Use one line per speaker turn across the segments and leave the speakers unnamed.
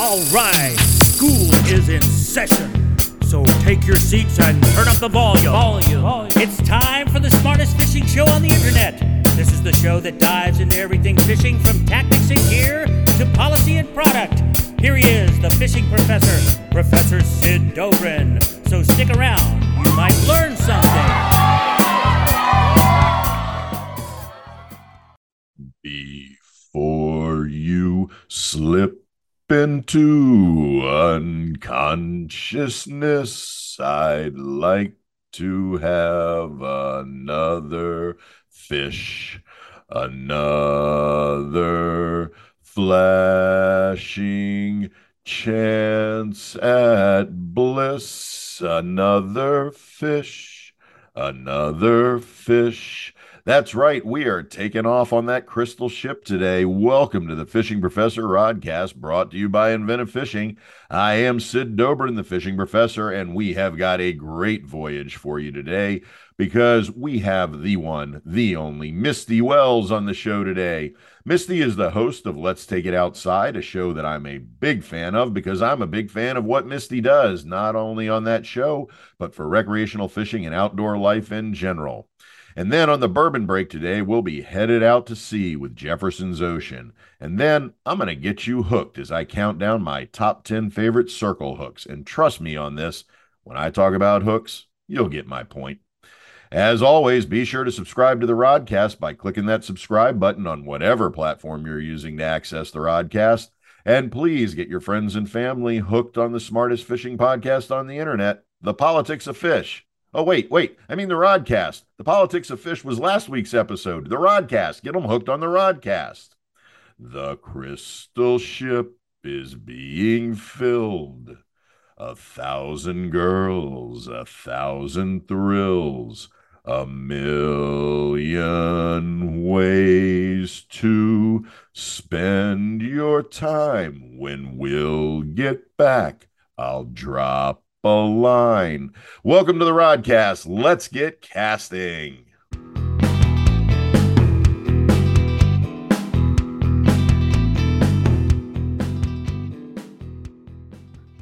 All right, school is in session. So take your seats and turn up the volume.
Volume.
It's time for the smartest fishing show on the internet. This is the show that dives into everything fishing from tactics and gear to policy and product. Here he is, the fishing professor, Professor Sid Dobrin. So stick around, you might learn something.
Before you slip into unconsciousness, I'd like to have another fish, another flashing chance at bliss, another fish, another fish. That's right. We are taking off on that crystal ship today. Welcome to the Fishing Professor Rodcast brought to you by Inventive Fishing. I am Sid Dobrin, the Fishing Professor, and we have got a great voyage for you today because we have the one, the only Misty Wells on the show today. Misty is the host of Let's Take It Outside, a show that I'm a big fan of because I'm a big fan of what Misty does, not only on that show, but for recreational fishing and outdoor life in general. And then on the bourbon break today, we'll be headed out to sea with Jefferson's Ocean. And then I'm going to get you hooked as I count down my top 10 favorite circle hooks. And trust me on this, when I talk about hooks, you'll get my point. As always, be sure to subscribe to the Rodcast by clicking that subscribe button on whatever platform you're using to access the Rodcast. And please get your friends and family hooked on the smartest fishing podcast on the internet, The Politics of Fish. Oh, wait, wait. I mean, the Rodcast. The Politics of Fish was last week's episode. The Rodcast. Get them hooked on the Rodcast. The crystal ship is being filled. A thousand girls, a thousand thrills, a million ways to spend your time. When we'll get back, I'll drop a line. Welcome to the Rodcast. Let's get casting.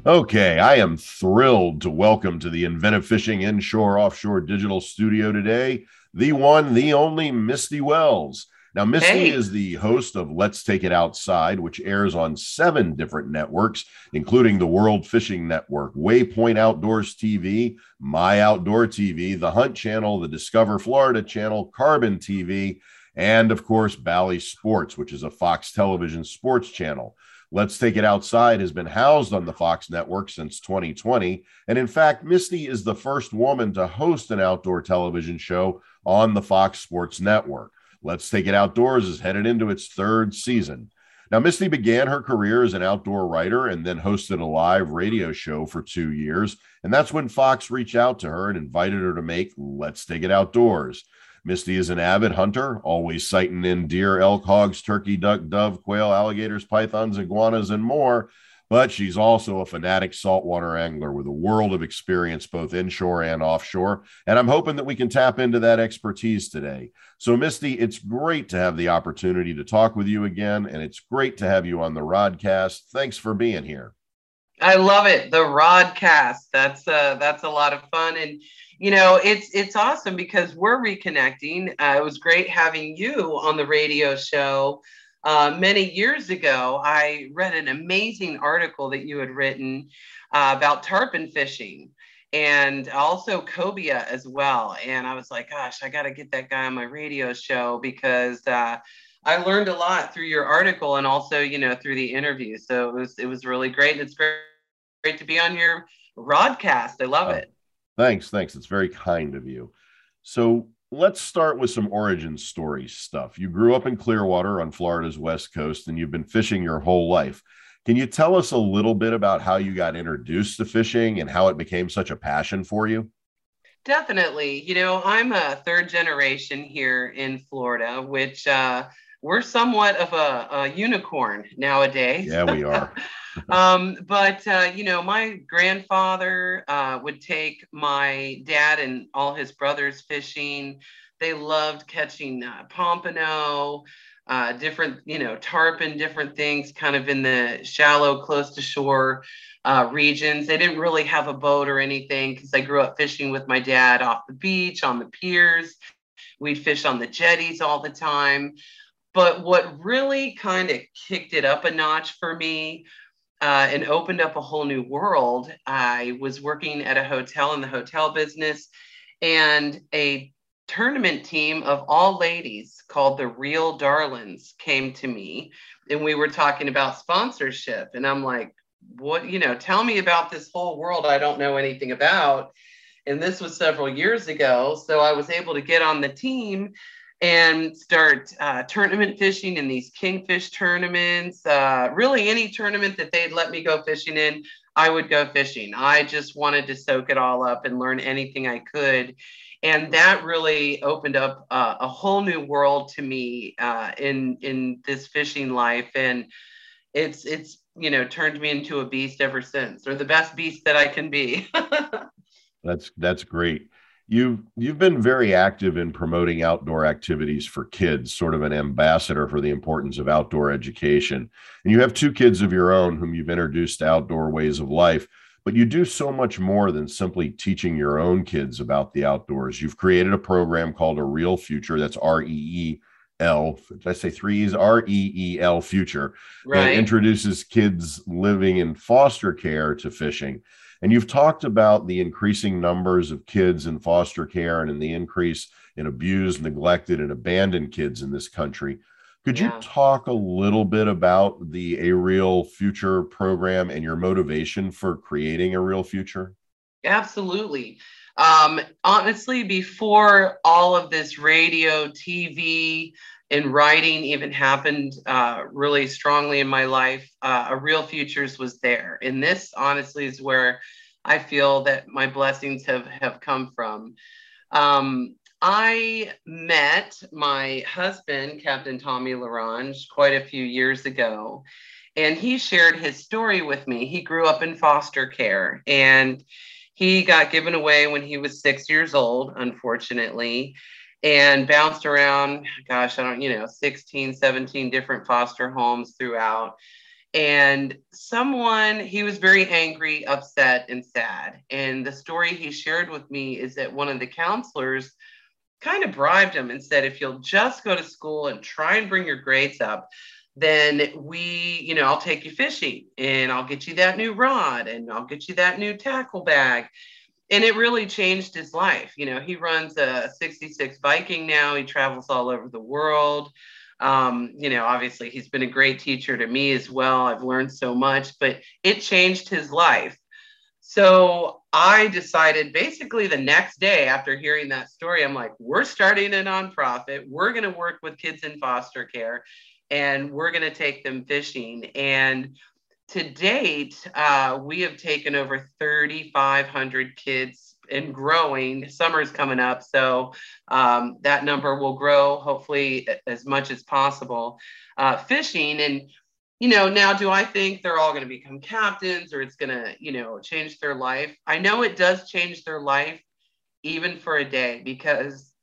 Okay, I am thrilled to welcome to the Inventive Fishing Inshore Offshore Digital Studio today the one, the only Misty Wells. Now, Misty
Hey.
is the host of Let's Take It Outside, which airs on seven different networks, including the World Fishing Network, Waypoint Outdoors TV, My Outdoor TV, the Hunt Channel, the Discover Florida Channel, Carbon TV, and of course, Bally Sports, which is a Fox television sports channel. Let's Take It Outside has been housed on the Fox network since 2020. And in fact, Misty is the first woman to host an outdoor television show on the Fox Sports Network. Let's Take It Outdoors is headed into its third season. Now, Misty began her career as an outdoor writer and then hosted a live radio show for two years. And that's when Fox reached out to her and invited her to make Let's Take It Outdoors. Misty is an avid hunter, always sighting in deer, elk, hogs, turkey, duck, dove, quail, alligators, pythons, iguanas, and more. But she's also a fanatic saltwater angler with a world of experience both inshore and offshore. And I'm hoping that we can tap into that expertise today. So, Misty, it's great to have the opportunity to talk with you again. And it's great to have you on the Rodcast. Thanks for being here.
I love it. The Rodcast. That's uh that's a lot of fun. And you know, it's it's awesome because we're reconnecting. Uh, it was great having you on the radio show. Uh, many years ago, I read an amazing article that you had written uh, about tarpon fishing and also cobia as well. And I was like, gosh, I got to get that guy on my radio show because uh, I learned a lot through your article and also, you know, through the interview. So it was it was really great. And it's great, great to be on your Rodcast. I love
Oh.
it.
Thanks. Thanks. It's very kind of you. So, let's start with some origin story stuff. You grew up in Clearwater on Florida's West Coast and you've been fishing your whole life. Can you tell us a little bit about how you got introduced to fishing and how it became such a passion for you?
Definitely. You know, I'm a third generation here in Florida, which uh, we're somewhat of a, a unicorn nowadays.
Yeah, we are.
um, but uh, you know, my grandfather uh, would take my dad and all his brothers fishing. They loved catching uh, pompano, uh, different, you know, tarpon, different things kind of in the shallow, close to shore uh, regions. They didn't really have a boat or anything because I grew up fishing with my dad off the beach, on the piers. We'd fish on the jetties all the time. But what really kind of kicked it up a notch for me uh, and opened up a whole new world, I was working at a hotel in the hotel business, and a tournament team of all ladies called the Real Darlings came to me and we were talking about sponsorship. And I'm like, what, you know, tell me about this whole world I don't know anything about. And this was several years ago. So I was able to get on the team and start uh, tournament fishing in these kingfish tournaments. Uh, really, any tournament that they'd let me go fishing in, I would go fishing. I just wanted to soak it all up and learn anything I could and that really opened up uh, a whole new world to me uh, in in this fishing life and it's it's you know turned me into a beast ever since or the best beast that i can be
that's that's great you you've been very active in promoting outdoor activities for kids sort of an ambassador for the importance of outdoor education and you have two kids of your own whom you've introduced to outdoor ways of life but you do so much more than simply teaching your own kids about the outdoors. You've created a program called A Reel Future. That's R E E L. Did I say three E's? R E E L Future. Right. That introduces kids living in foster care to fishing. And you've talked about the increasing numbers of kids in foster care and in the increase in abused, neglected, and abandoned kids in this country. Could yeah. you talk a little bit about the A Reel Future program and your motivation for creating a Reel Future?
Absolutely. Um, honestly, before all of this radio, TV, and writing even happened uh, really strongly in my life, uh, a Reel Futures was there. And this, honestly, is where I feel that my blessings have have come from. Um, I met my husband, Captain Tommy Larange, quite a few years ago, and he shared his story with me. He grew up in foster care and he got given away when he was six years old, unfortunately, and bounced around, gosh, I don't, you know, 16, 17 different foster homes throughout. And someone, he was very angry, upset, and sad. And the story he shared with me is that one of the counselors kind of bribed him and said, if you'll just go to school and try and bring your grades up, then we, you know, I'll take you fishing and I'll get you that new rod and I'll get you that new tackle bag. And it really changed his life. You know, he runs a 66 Viking now, he travels all over the world. Um, you know, obviously, he's been a great teacher to me as well. I've learned so much, but it changed his life. So I decided basically the next day after hearing that story, I'm like, we're starting a nonprofit. We're going to work with kids in foster care and we're going to take them fishing. And to date, uh, we have taken over 3,500 kids and growing. Summer's coming up, so um, that number will grow hopefully as much as possible. Uh, fishing and you know, now do I think they're all going to become captains or it's going to, you know, change their life? I know it does change their life even for a day because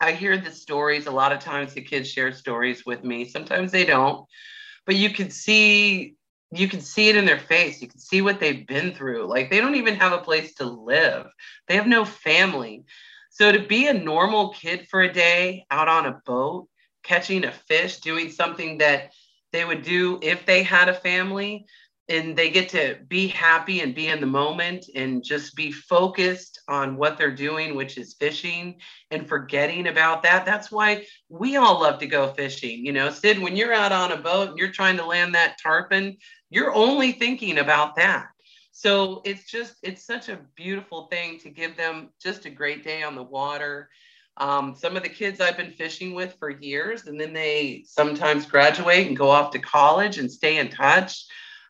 I hear the stories. A lot of times the kids share stories with me. Sometimes they don't, but you can see you can see it in their face. You can see what they've been through. Like they don't even have a place to live. They have no family. So to be a normal kid for a day out on a boat, catching a fish, doing something that they would do if they had a family and they get to be happy and be in the moment and just be focused on what they're doing which is fishing and forgetting about that. That's why we all love to go fishing you know sid when you're out on a boat and you're trying to land that tarpon you're only thinking about that. So it's just it's such a beautiful thing to give them just a great day on the water. Um, some of the kids I've been fishing with for years, and then they sometimes graduate and go off to college and stay in touch,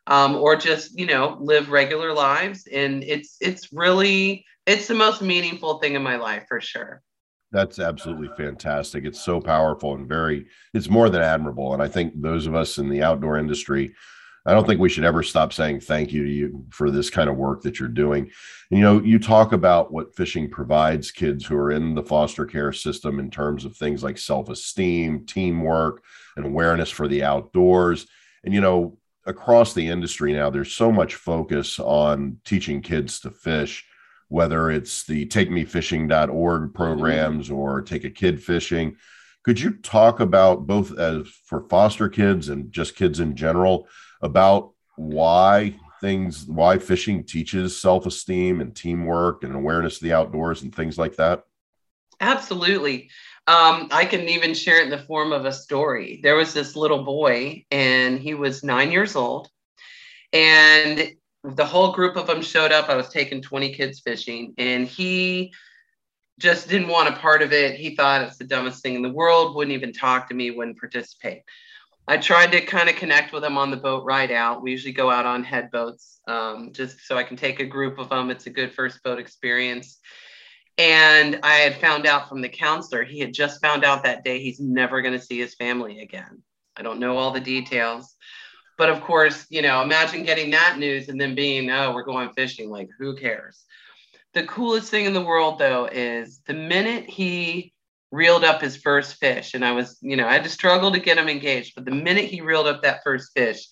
um, or just you know live regular lives. And it's it's really it's the most meaningful thing in my life for sure.
That's absolutely fantastic. It's so powerful and very it's more than admirable. And I think those of us in the outdoor industry I don't think we should ever stop saying thank you to you for this kind of work that you're doing. and, You know, you talk about what fishing provides kids who are in the foster care system in terms of things like self esteem, teamwork, and awareness for the outdoors. And, you know, across the industry now, there's so much focus on teaching kids to fish, whether it's the takemefishing.org mm-hmm. programs or take a kid fishing. Could you talk about both as for foster kids and just kids in general about why things why fishing teaches self-esteem and teamwork and awareness of the outdoors and things like that
absolutely um, i can even share it in the form of a story there was this little boy and he was nine years old and the whole group of them showed up i was taking 20 kids fishing and he just didn't want a part of it he thought it's the dumbest thing in the world wouldn't even talk to me wouldn't participate I tried to kind of connect with them on the boat ride out. We usually go out on head boats um, just so I can take a group of them. It's a good first boat experience. And I had found out from the counselor, he had just found out that day he's never going to see his family again. I don't know all the details. But of course, you know, imagine getting that news and then being, oh, we're going fishing. Like, who cares? The coolest thing in the world, though, is the minute he reeled up his first fish. And I was, you know, I had to struggle to get him engaged. But the minute he reeled up that first fish,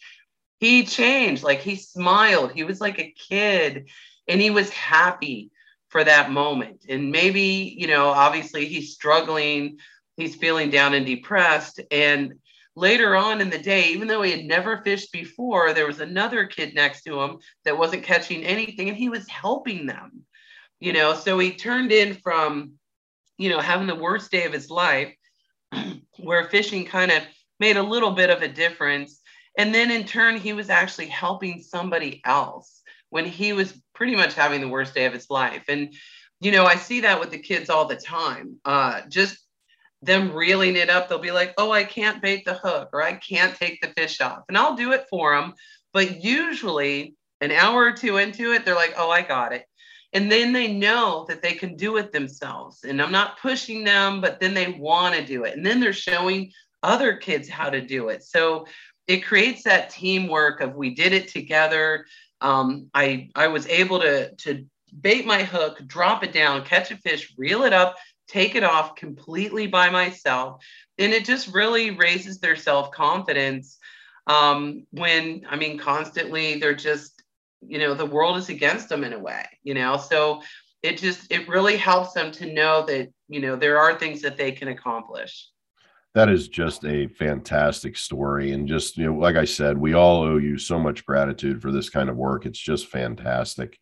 he changed. Like he smiled. He was like a kid and he was happy for that moment. And maybe, you know, obviously he's struggling, he's feeling down and depressed. And later on in the day, even though he had never fished before, there was another kid next to him that wasn't catching anything and he was helping them, you know. So he turned in from you know, having the worst day of his life, where fishing kind of made a little bit of a difference. And then in turn, he was actually helping somebody else when he was pretty much having the worst day of his life. And, you know, I see that with the kids all the time. Uh, just them reeling it up, they'll be like, oh, I can't bait the hook or I can't take the fish off. And I'll do it for them. But usually, an hour or two into it, they're like, oh, I got it and then they know that they can do it themselves and i'm not pushing them but then they want to do it and then they're showing other kids how to do it so it creates that teamwork of we did it together um, i i was able to to bait my hook drop it down catch a fish reel it up take it off completely by myself. And it just really raises their self-confidence. Um, when i mean constantly they're just you know the world is against them in a way you know? So it just it really helps them to know that you know there are things that they can accomplish
that is just a fantastic story and just you know like i said we all owe you so much gratitude for this kind of work it's just fantastic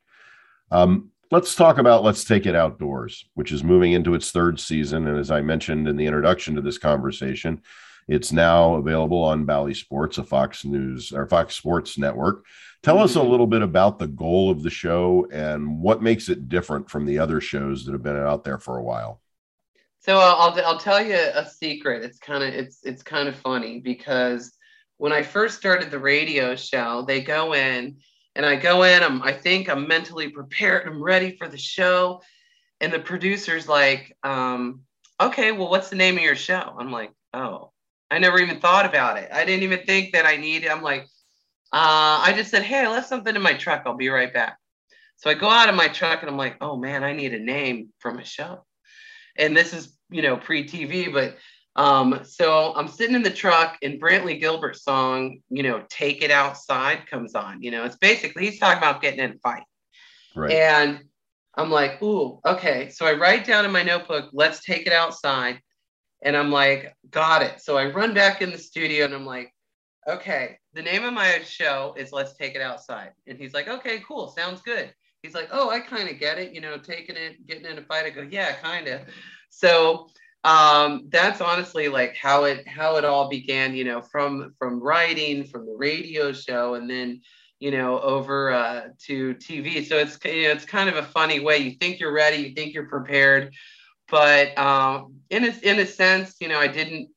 um, let's talk about let's take it outdoors which is moving into its third season and as i mentioned in the introduction to this conversation it's now available on Bally Sports, a Fox News or Fox Sports network. Tell us a mm-hmm. little bit about the goal of the show and what makes it different from the other shows that have been out there for a while.
So I'll I'll tell you a secret. It's kind of it's it's kind of funny because when I first started the radio show, they go in and I go in. I'm I think I'm mentally prepared. I'm ready for the show, and the producer's like, um, "Okay, well, what's the name of your show?" I'm like, "Oh, I never even thought about it. I didn't even think that I needed." I'm like, uh, I just said, Hey, I left something in my truck. I'll be right back. So I go out of my truck and I'm like, Oh man, I need a name for my show. And this is, you know, pre TV, but um, so I'm sitting in the truck and Brantley Gilbert's song, you know, Take It Outside comes on. You know, it's basically he's talking about getting in a fight. Right. And I'm like, ooh, okay. So I write down in my notebook, let's take it outside. And I'm like, got it. So I run back in the studio and I'm like, okay, the name of my show is Let's Take It Outside. And he's like, okay, cool, sounds good. He's like, oh, I kind of get it, you know, taking it, getting in a fight. I go, yeah, kind of. So um, that's honestly like how it how it all began, you know, from from writing, from the radio show, and then you know over uh, to TV. So it's you know, it's kind of a funny way. You think you're ready, you think you're prepared, but um, in a in a sense, you know, I didn't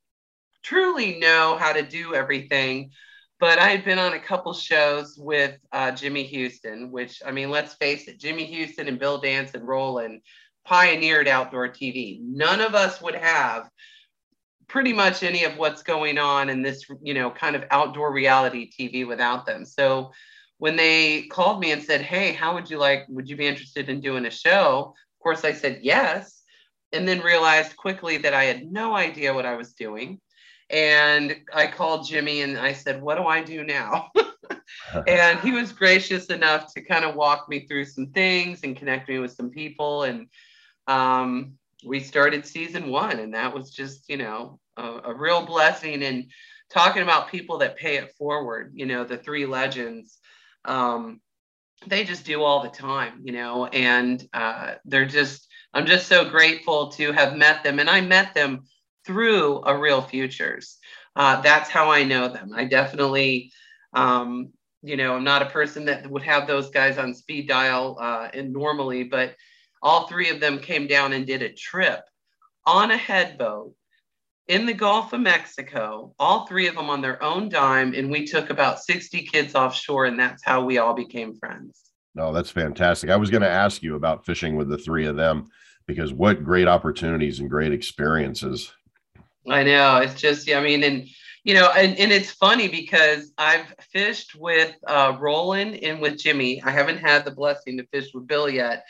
truly know how to do everything. But I had been on a couple shows with uh, Jimmy Houston, which I mean, let's face it, Jimmy Houston and Bill Dance and Roland pioneered outdoor TV. None of us would have pretty much any of what's going on in this, you know, kind of outdoor reality TV without them. So when they called me and said, "Hey, how would you like? Would you be interested in doing a show?" Of course, I said yes, and then realized quickly that I had no idea what I was doing And I called Jimmy and I said, What do I do now? and he was gracious enough to kind of walk me through some things and connect me with some people. And um, we started season one, and that was just, you know, a, a real blessing. And talking about people that pay it forward, you know, the three legends. Um, they just do all the time, you know, and uh, they're just, I'm just so grateful to have met them. And I met them through a Reel Futures. Uh, that's how I know them. I definitely, um, you know, I'm not a person that would have those guys on speed dial uh, and normally, but all three of them came down and did a trip on a headboat in the Gulf of Mexico, all three of them on their own dime, and we took about 60 kids offshore, and that's how we all became friends.
No, that's fantastic. I was going to ask you about fishing with the three of them because what great opportunities and great experiences.
I know. It's just, I mean, and you know, and, and it's funny because I've fished with uh, Roland and with Jimmy. I haven't had the blessing to fish with Bill yet,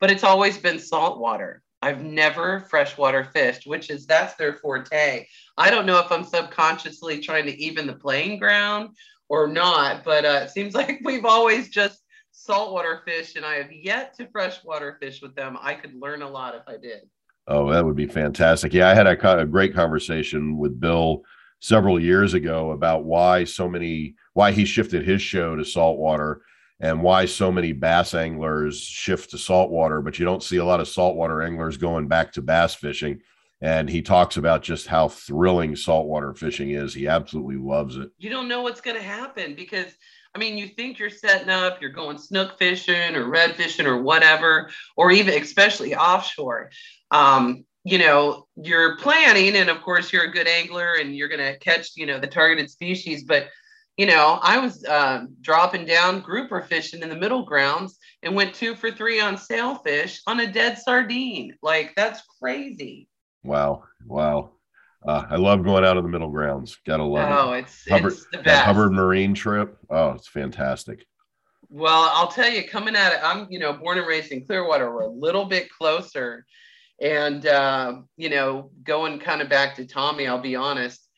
but it's always been saltwater. I've never freshwater fished, which is that's their forte. I don't know if I'm subconsciously trying to even the playing ground or not, but uh, it seems like we've always just saltwater fished, and I have yet to freshwater fish with them. I could learn a lot if I did.
Oh, that would be fantastic. Yeah, I had a, a great conversation with Bill several years ago about why so many why he shifted his show to saltwater and why so many bass anglers shift to saltwater, but you don't see a lot of saltwater anglers going back to bass fishing. And he talks about just how thrilling saltwater fishing is. He absolutely loves it.
You don't know what's going to happen because, I mean, you think you're setting up, you're going snook fishing or red fishing or whatever, or even especially offshore. Um, you know, you're planning, and of course, you're a good angler and you're going to catch, you know, the targeted species, but you know, I was uh, dropping down grouper fishing in the middle grounds and went two for three on sailfish on a dead sardine. Like that's crazy.
Wow, wow. Uh, I love going out of the middle grounds. Gotta love
oh,
it.
it's, Hubbard, it's the
best. Hubbard Marine trip. Oh, it's fantastic.
Well, I'll tell you, coming at it, I'm you know born and raised in Clearwater. We're a little bit closer, and uh, you know, going kind of back to Tommy. I'll be honest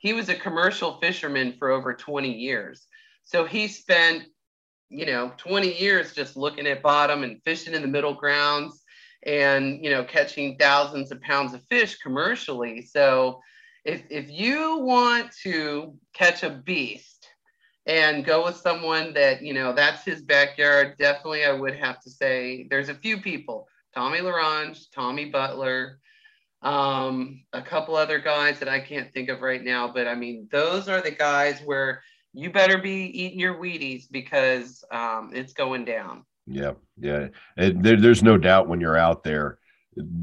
he was a commercial fisherman for over 20 years. So he spent, you know, 20 years just looking at bottom and fishing in the middle grounds and, you know, catching thousands of pounds of fish commercially. So if, if you want to catch a beast and go with someone that, you know, that's his backyard, definitely I would have to say there's a few people, Tommy LaRange, Tommy Butler, um, a couple other guys that I can't think of right now, but I mean, those are the guys where you better be eating your Wheaties because um, it's going down.
Yeah, yeah. there, there's no doubt when you're out there,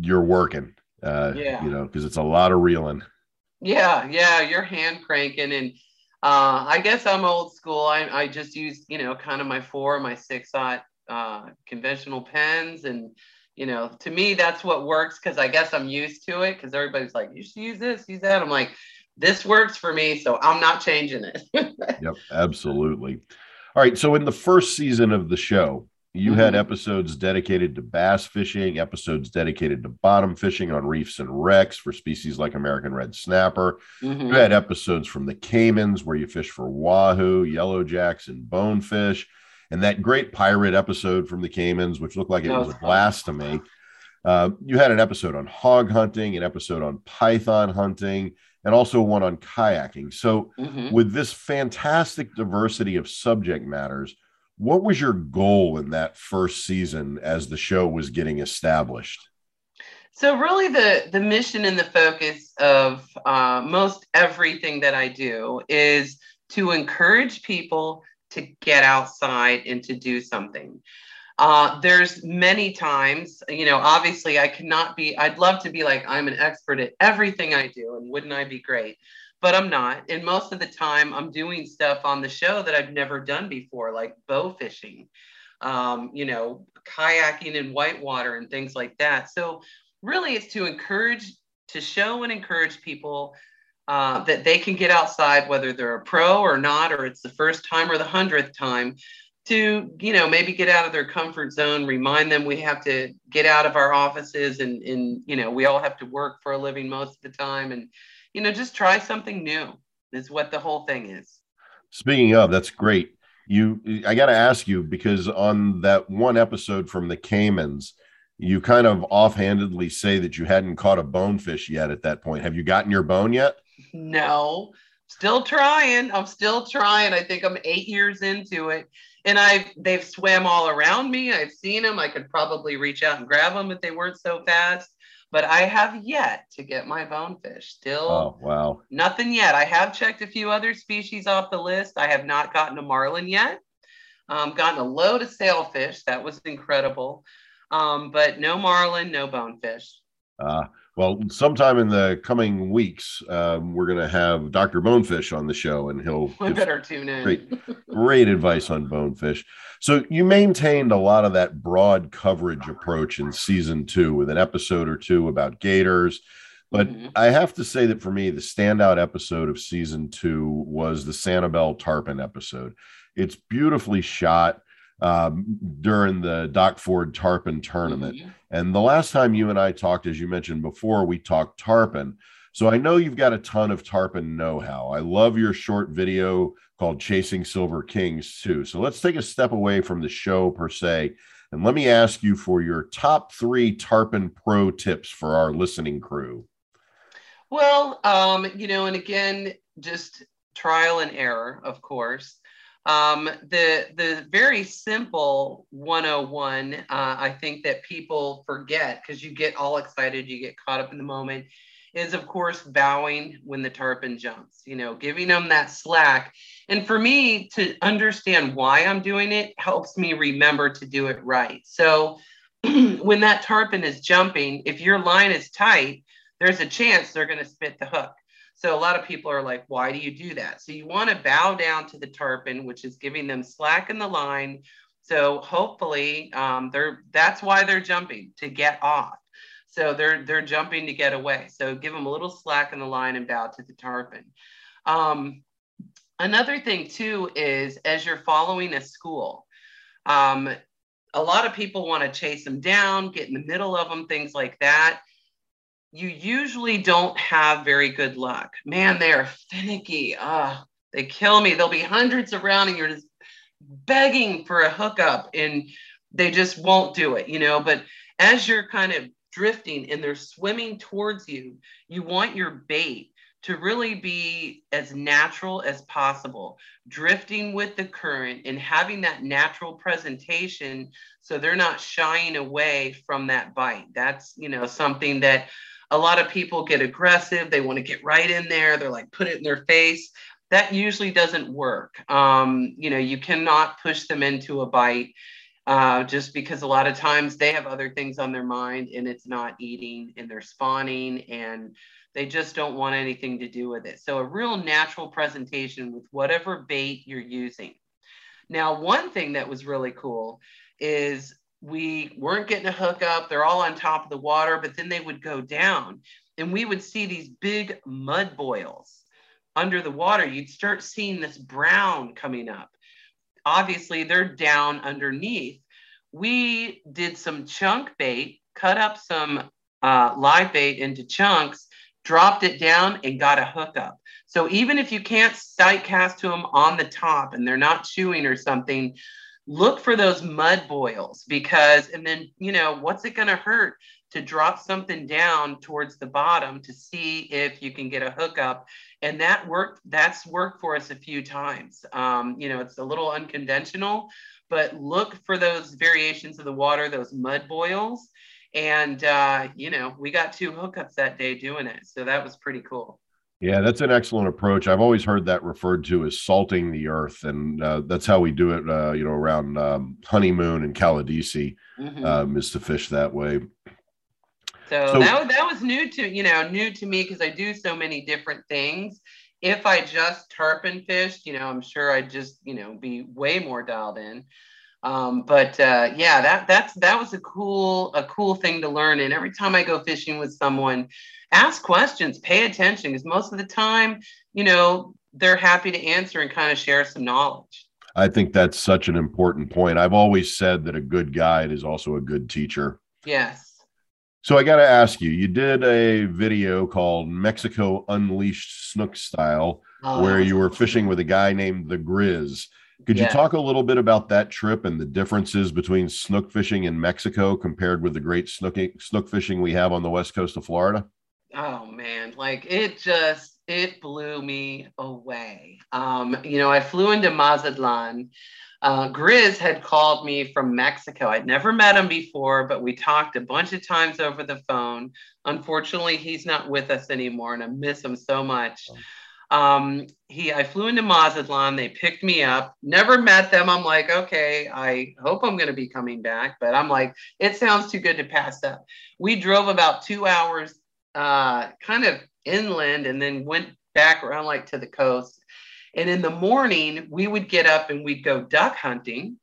you're working. Uh, yeah. You know, because it's a lot of reeling.
Yeah, yeah. You're hand cranking, and uh, I guess I'm old school. I, I just use, you know, kind of my four, my six aught uh, conventional Penns, and you know, to me, that's what works because I guess I'm used to it because everybody's like, you should use this, use that. I'm like, this works for me, so I'm not changing it.
yep, absolutely. All right. So, in the first season of the show, you mm-hmm. had episodes dedicated to bass fishing, episodes dedicated to bottom fishing on reefs and wrecks for species like American red snapper. Mm-hmm. You had episodes from the Caymans where you fish for wahoo, yellow jacks, and bonefish and that great pirate episode from the Caymans, which looked like it was a blast to me. Uh, you had an episode on hog hunting, an episode on python hunting, and also one on kayaking. So, mm-hmm. with this fantastic diversity of subject matters, what was your goal in that first season as the show was getting established?
So, really, the the mission and the focus of uh, most everything that I do is to encourage people to get outside and to do something. Uh, there's many times, you know, obviously I cannot be, I'd love to be like, I'm an expert at everything I do, and wouldn't I be great? But I'm not. And most of the time, I'm doing stuff on the show that I've never done before, like bow fishing, um, you know, kayaking in whitewater and things like that. So, really, it's to encourage, to show and encourage people uh, that they can get outside, whether they're a pro or not, or it's the first time or the hundredth time, to you know maybe get out of their comfort zone. Remind them we have to get out of our offices, and and you know we all have to work for a living most of the time, and you know, just try something new is what the whole thing is.
Speaking of, that's great. You, I got to ask you because on that one episode from the Caymans, you kind of offhandedly say that you hadn't caught a bonefish yet at that point. Have you gotten your bone yet?
No, still trying. I'm still trying. I think I'm eight years into it. And I've they've swam all around me. I've seen them. I could probably reach out and grab them if they weren't so fast. But I have yet to get my bonefish. Still,
oh wow,
nothing yet. I have checked a few other species off the list. I have not gotten a marlin yet. Um, gotten a load of sailfish. That was incredible. Um, but no marlin, no bonefish.
Uh, well, sometime in the coming weeks, um, we're going to have Dr. Bonefish on the show, and he'll
I better tune in.
Great, great advice on bonefish. So you maintained a lot of that broad coverage approach in season two with an episode or two about gators. But mm-hmm. I have to say that for me, the standout episode of season two was the Sanibel Tarpon episode. It's beautifully shot um, during the Doc Ford Tarpon tournament. Mm-hmm. And the last time you and I talked, as you mentioned before, we talked Tarpon. So I know you've got a ton of Tarpon know how. I love your short video called Chasing Silver Kings, too. So let's take a step away from the show per se. And let me ask you for your top three Tarpon pro tips for our listening crew.
Well, um, you know, and again, just trial and error, of course. Um, the the very simple 101, uh, I think that people forget because you get all excited, you get caught up in the moment, is of course bowing when the tarpon jumps. You know, giving them that slack. And for me to understand why I'm doing it helps me remember to do it right. So when that tarpon is jumping, if your line is tight, there's a chance they're going to spit the hook. So a lot of people are like, why do you do that? So you want to bow down to the tarpon, which is giving them slack in the line. So hopefully um, they're that's why they're jumping to get off. So they're they're jumping to get away. So give them a little slack in the line and bow to the tarpon. Um, another thing too is as you're following a school, um, a lot of people want to chase them down, get in the middle of them, things like that you usually don't have very good luck. Man, they are finicky. Ah, they kill me. There'll be hundreds around and you're just begging for a hookup and they just won't do it, you know. But as you're kind of drifting and they're swimming towards you, you want your bait to really be as natural as possible, drifting with the current and having that natural presentation so they're not shying away from that bite. That's, you know, something that a lot of people get aggressive. They want to get right in there. They're like, put it in their face. That usually doesn't work. Um, you know, you cannot push them into a bite uh, just because a lot of times they have other things on their mind and it's not eating and they're spawning and they just don't want anything to do with it. So, a real natural presentation with whatever bait you're using. Now, one thing that was really cool is we weren't getting a hookup. They're all on top of the water, but then they would go down and we would see these big mud boils under the water. You'd start seeing this brown coming up. Obviously, they're down underneath. We did some chunk bait, cut up some uh, live bait into chunks, dropped it down, and got a hookup. So even if you can't sight cast to them on the top and they're not chewing or something, look for those mud boils because and then you know what's it going to hurt to drop something down towards the bottom to see if you can get a hookup? And that worked that's worked for us a few times. Um, you know it's a little unconventional but look for those variations of the water those mud boils. And uh, you know we got two hookups that day doing it so that was pretty cool
yeah, that's an excellent approach. I've always heard that referred to as salting the earth, and uh, that's how we do it. Uh, you know, around um, honeymoon and Caladesi, mm-hmm. um, is to fish that way.
So, so that that was new to you know new to me because I do so many different things. If I just tarpon fished, you know, I'm sure I'd just you know be way more dialed in. Um, but uh, yeah, that that's that was a cool a cool thing to learn. And every time I go fishing with someone, ask questions, pay attention, because most of the time, you know, they're happy to answer and kind of share some knowledge.
I think that's such an important point. I've always said that a good guide is also a good teacher.
Yes.
So I got to ask you, you did a video called Mexico Unleashed Snook Style,
Oh,
where you were fishing with a guy named the Grizz. Could
Yes.
you talk a little bit about that trip and the differences between snook fishing in Mexico compared with the great snooking, snook fishing we have on the west coast of Florida?
Oh man, like it just it blew me away. Um, you know, I flew into Mazatlan. Uh, Grizz had called me from Mexico. I'd never met him before, but we talked a bunch of times over the phone. Unfortunately, he's not with us anymore, and I miss him so much. Um, he, I flew into Mazatlan. They picked me up. Never met them. I'm like, okay, I hope I'm going to be coming back, but I'm like, it sounds too good to pass up. We drove about two hours uh, kind of inland and then went back around like to the coast. And in the morning, we would get up and we'd go duck hunting.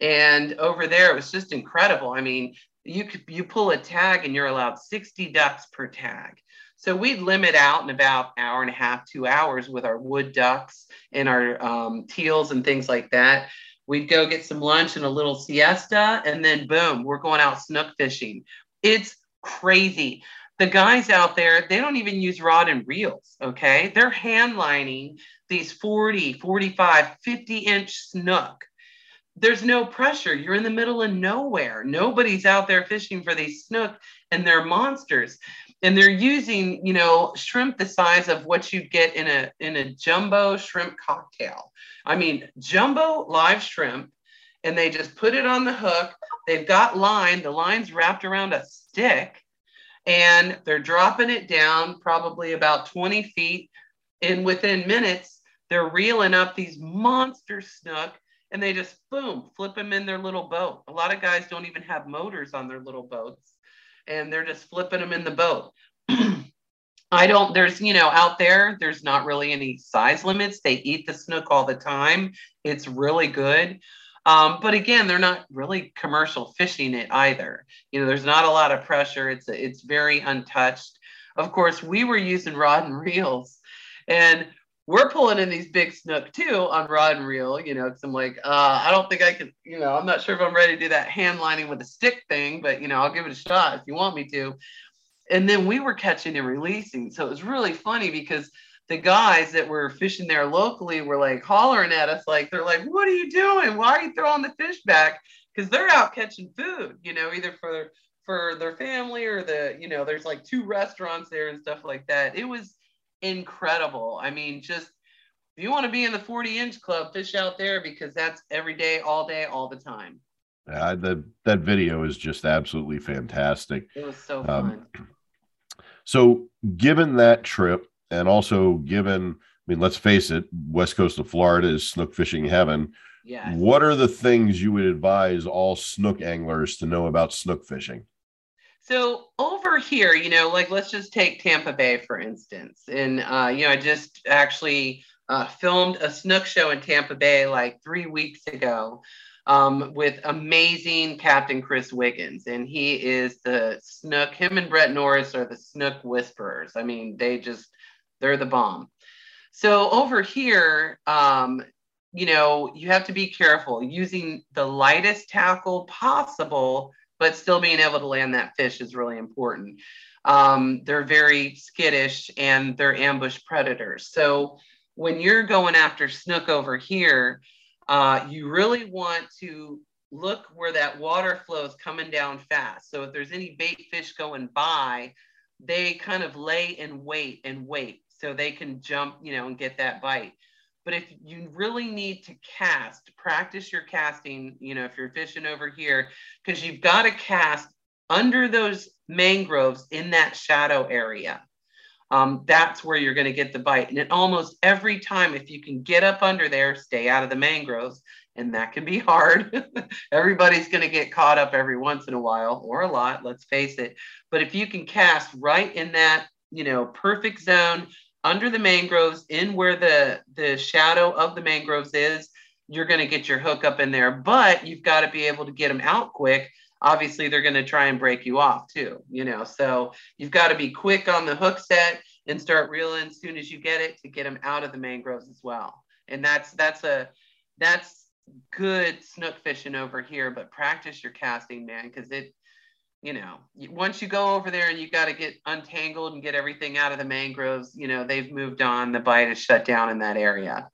And over there, it was just incredible. I mean, you could you pull a tag and you're allowed 60 ducks per tag. So we'd limit out in about hour and a half, two hours with our wood ducks and our um, teals and things like that. We'd go get some lunch and a little siesta, and then boom, we're going out snook fishing. It's crazy the guys out there, they don't even use rod and reels, okay? They're hand lining these 40, 45, 50 inch snook. There's no pressure. You're in the middle of nowhere. Nobody's out there fishing for these snook and they're monsters. And they're using, you know, shrimp the size of what you'd get in a in a jumbo shrimp cocktail. I mean, jumbo live shrimp and they just put it on the hook. They've got line, the line's wrapped around a stick and they're dropping it down probably about 20 feet. And within minutes, they're reeling up these monster snook and they just boom, flip them in their little boat. A lot of guys don't even have motors on their little boats and they're just flipping them in the boat. I don't, there's, you know, out there, there's not really any size limits. They eat the snook all the time. It's really good. Um, but again, they're not really commercial fishing it either. You know, there's not a lot of pressure. It's it's very untouched. Of course, we were using rod and reels, and we're pulling in these big snook too on rod and reel. You know, because I'm like, uh, I don't think I can. You know, I'm not sure if I'm ready to do that hand lining with a stick thing, but you know, I'll give it a shot if you want me to. And then we were catching and releasing, so it was really funny because the guys that were fishing there locally were like hollering at us, like they're like, "What are you doing? Why are you throwing the fish back?" Because they're out catching food, you know, either for for their family or the, you know, there's like two restaurants there and stuff like that. It was incredible. I mean, just if you want to be in the 40 inch club, fish out there because that's every day, all day, all the time.
Uh, that that video is just absolutely fantastic.
It was so
Um,
fun.
So, given that trip, and also given, I mean, let's face it, west coast of Florida is snook fishing heaven.
Yeah.
What are the things you would advise all snook anglers to know about snook fishing?
So over here, you know, like let's just take Tampa Bay for instance, and uh, you know, I just actually uh, filmed a snook show in Tampa Bay like three weeks ago um, with amazing Captain Chris Wiggins, and he is the snook. Him and Brett Norris are the snook whisperers. I mean, they just they're the bomb. So over here, um, you know, you have to be careful using the lightest tackle possible but still being able to land that fish is really important. Um, they're very skittish and they're ambush predators. So when you're going after snook over here, uh, you really want to look where that water flow is coming down fast. So if there's any bait fish going by, they kind of lay in wait and wait so they can jump, you know, and get that bite. But if you really need to cast, practice your casting, you know, if you're fishing over here, because you've got to cast under those mangroves in that shadow area. Um, that's where you're going to get the bite. And it almost every time, if you can get up under there, stay out of the mangroves. And that can be hard. Everybody's going to get caught up every once in a while or a lot, let's face it. But if you can cast right in that, you know, perfect zone under the mangroves in where the the shadow of the mangroves is you're going to get your hook up in there but you've got to be able to get them out quick. Obviously they're going to try and break you off too you know so you've got to be quick on the hook set and start reeling as soon as you get it to get them out of the mangroves as well. And that's that's a that's good snook fishing over here but practice your casting man because it you know, once you go over there and you got to get untangled and get everything out of the mangroves, you know, they've moved on. The bite is shut down in that area.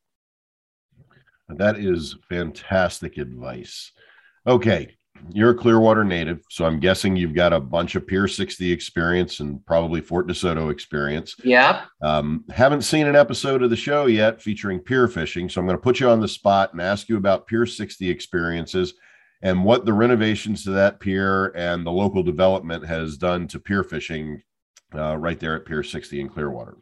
That is fantastic advice. Okay, you're a Clearwater native, so I'm guessing you've got a bunch of Pier 60 experience and probably Fort DeSoto experience.
Yeah.
Um, haven't seen an episode of the show yet featuring pier fishing, so I'm going to put you on the spot and ask you about Pier 60 experiences and what the renovations to that pier and the local development has done to pier fishing uh, right there at Pier 60 in Clearwater.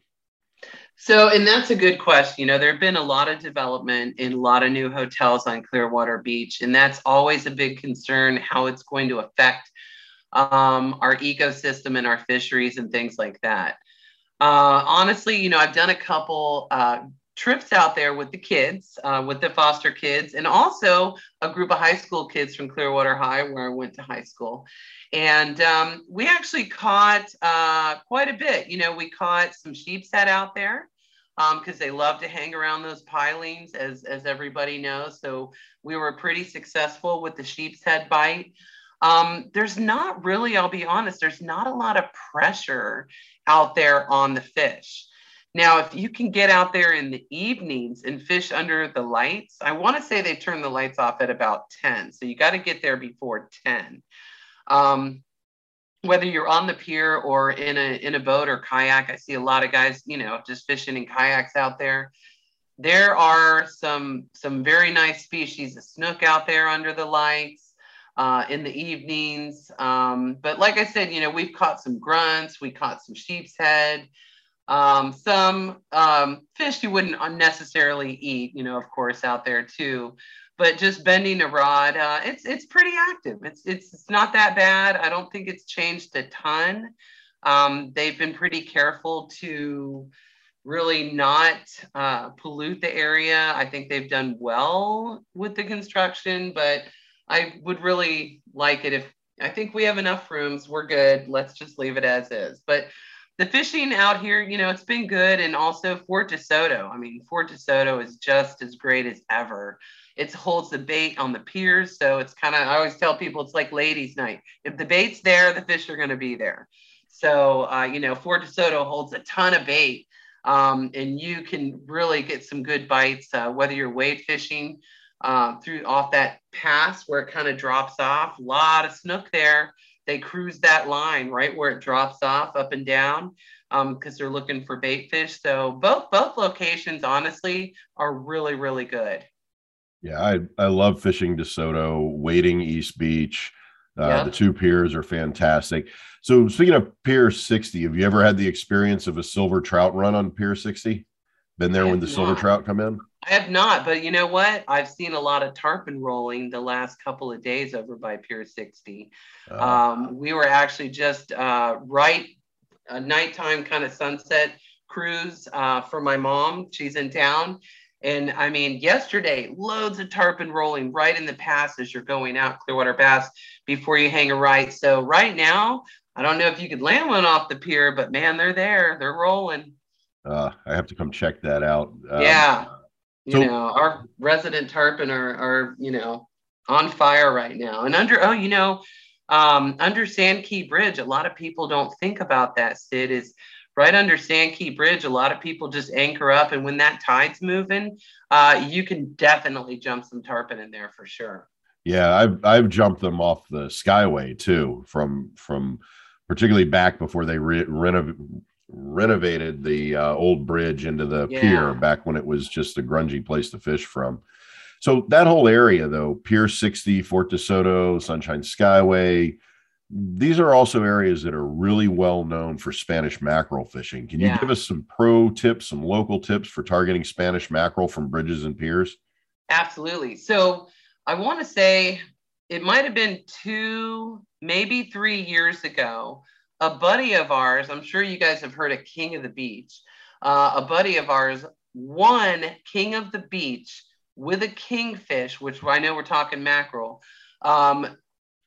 So, and that's a good question. You know, there have been a lot of development in a lot of new hotels on Clearwater Beach, and that's always a big concern how it's going to affect um, our ecosystem and our fisheries and things like that. Uh, honestly, you know, I've done a couple uh, trips out there with the kids, uh, with the foster kids, and also a group of high school kids from Clearwater High, where I went to high school. And um, we actually caught uh, quite a bit. You know, we caught some sheep's head out there because um, they love to hang around those pilings, as, as everybody knows. So we were pretty successful with the sheep's head bite. Um, there's not really, I'll be honest, there's not a lot of pressure out there on the fish. Now, if you can get out there in the evenings and fish under the lights, I want to say they turn the lights off at about 10. So you got to get there before 10. Um, whether you're on the pier or in a in a boat or kayak, I see a lot of guys, you know, just fishing in kayaks out there. There are some some very nice species of snook out there under the lights uh, in the evenings. Um, but like I said, you know, we've caught some grunts, we caught some sheep's head. Um, some um, fish you wouldn't necessarily eat, you know, of course, out there too. But just bending a rod, uh, it's it's pretty active. It's, it's it's not that bad. I don't think it's changed a ton. Um, they've been pretty careful to really not uh, pollute the area. I think they've done well with the construction, but I would really like it if I think we have enough rooms. We're good. Let's just leave it as is. But the fishing out here, you know, it's been good. And also Fort DeSoto. I mean, Fort DeSoto is just as great as ever. It holds the bait on the piers. So it's kind of, I always tell people it's like ladies' night. If the bait's there, the fish are going to be there. So, uh, you know, Fort DeSoto holds a ton of bait. Um, and you can really get some good bites, uh, whether you're wade fishing uh, through off that pass where it kind of drops off. A lot of snook there they cruise that line right where it drops off up and down because um, they're looking for bait fish. So both both locations, honestly, are really really good.
Yeah, I I love fishing DeSoto, wading East Beach. Uh, yep. The two piers are fantastic. So speaking of Pier 60, have you ever had the experience of a silver trout run on Pier 60? Been there when the silver trout come in?
I have not, but you know what? I've seen a lot of tarpon rolling the last couple of days over by Pier 60. Uh, um, we were actually just uh, right a nighttime kind of sunset cruise uh, for my mom. She's in town. And I mean, yesterday, loads of tarpon rolling right in the pass as you're going out Clearwater Pass before you hang a right. So right now, I don't know if you could land one off the pier, but man, they're there. They're rolling.
Uh, I have to come check that out.
Um, yeah. You so, know, our resident tarpon are, are, you know, on fire right now. And under, oh, you know, um, under Sand Key Bridge, a lot of people don't think about that, Sid, is right under Sand Key Bridge. A lot of people just anchor up. And when that tide's moving, uh, you can definitely jump some tarpon in there for sure.
Yeah, I've I've jumped them off the Skyway too, from from particularly back before they re- renov- renovated the uh, old bridge into the yeah. pier back when it was just a grungy place to fish from. So that whole area, though, Pier 60, Fort DeSoto, Sunshine Skyway, these are also areas that are really well known for Spanish mackerel fishing. Can you yeah. give us some pro tips, some local tips for targeting Spanish mackerel from bridges and piers?
Absolutely. So I want to say it might have been two, maybe three years ago a buddy of ours, I'm sure you guys have heard of King of the Beach. Uh, a buddy of ours won King of the Beach with a kingfish, which I know we're talking mackerel, um,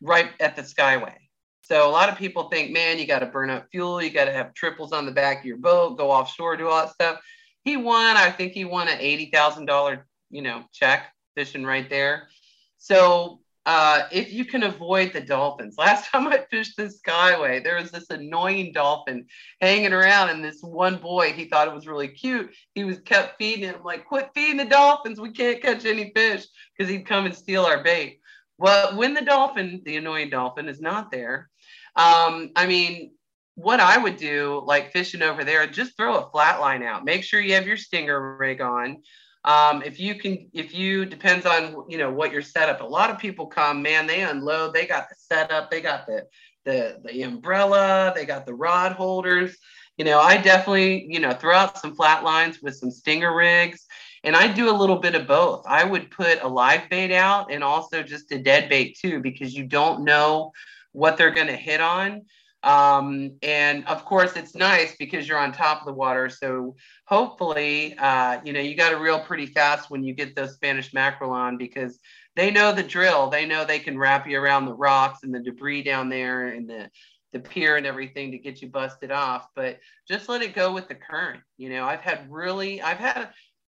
right at the Skyway. So a lot of people think, man, you got to burn up fuel, you got to have triples on the back of your boat, go offshore, do all that stuff. He won, I think he won an eighty thousand dollar, you know, check fishing right there. So uh, if you can avoid the dolphins. Last time I fished the Skyway, there was this annoying dolphin hanging around, and this one boy, he thought it was really cute. He was kept feeding it. I'm like, quit feeding the dolphins. We can't catch any fish because he'd come and steal our bait. Well, when the dolphin, the annoying dolphin, is not there, um, I mean, what I would do, like fishing over there, just throw a flat line out. Make sure you have your stinger rig on. Um, if you can, if you depends on you know what your setup. A lot of people come, man, they unload. They got the setup. They got the the the umbrella. They got the rod holders. You know, I definitely you know throw out some flat lines with some stinger rigs, and I do a little bit of both. I would put a live bait out and also just a dead bait too, because you don't know what they're going to hit on. Um, and of course, it's nice because you're on top of the water. So hopefully, uh, you know, you got to reel pretty fast when you get those Spanish mackerel on because they know the drill. They know they can wrap you around the rocks and the debris down there and the the pier and everything to get you busted off. But just let it go with the current. You know, I've had really, I've had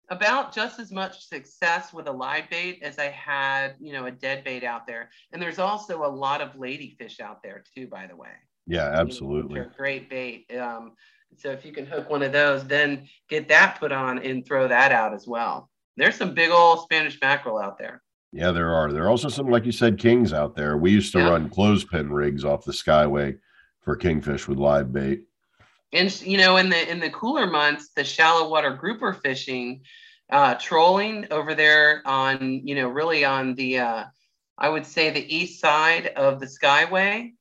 about just as much success with a live bait as I had, you know, a dead bait out there. And there's also a lot of ladyfish out there too, by the way.
Yeah, absolutely.
great bait. Um, so if you can hook one of those, then get that put on and throw that out as well. There's some big old Spanish mackerel out there.
Yeah, there are. There are also some, like you said, kings out there. We used to yeah. run clothespin rigs off the Skyway for kingfish with live bait.
And you know, in the in the cooler months, the shallow water grouper fishing, uh, trolling over there on, you know, really on the, uh, I would say the east side of the Skyway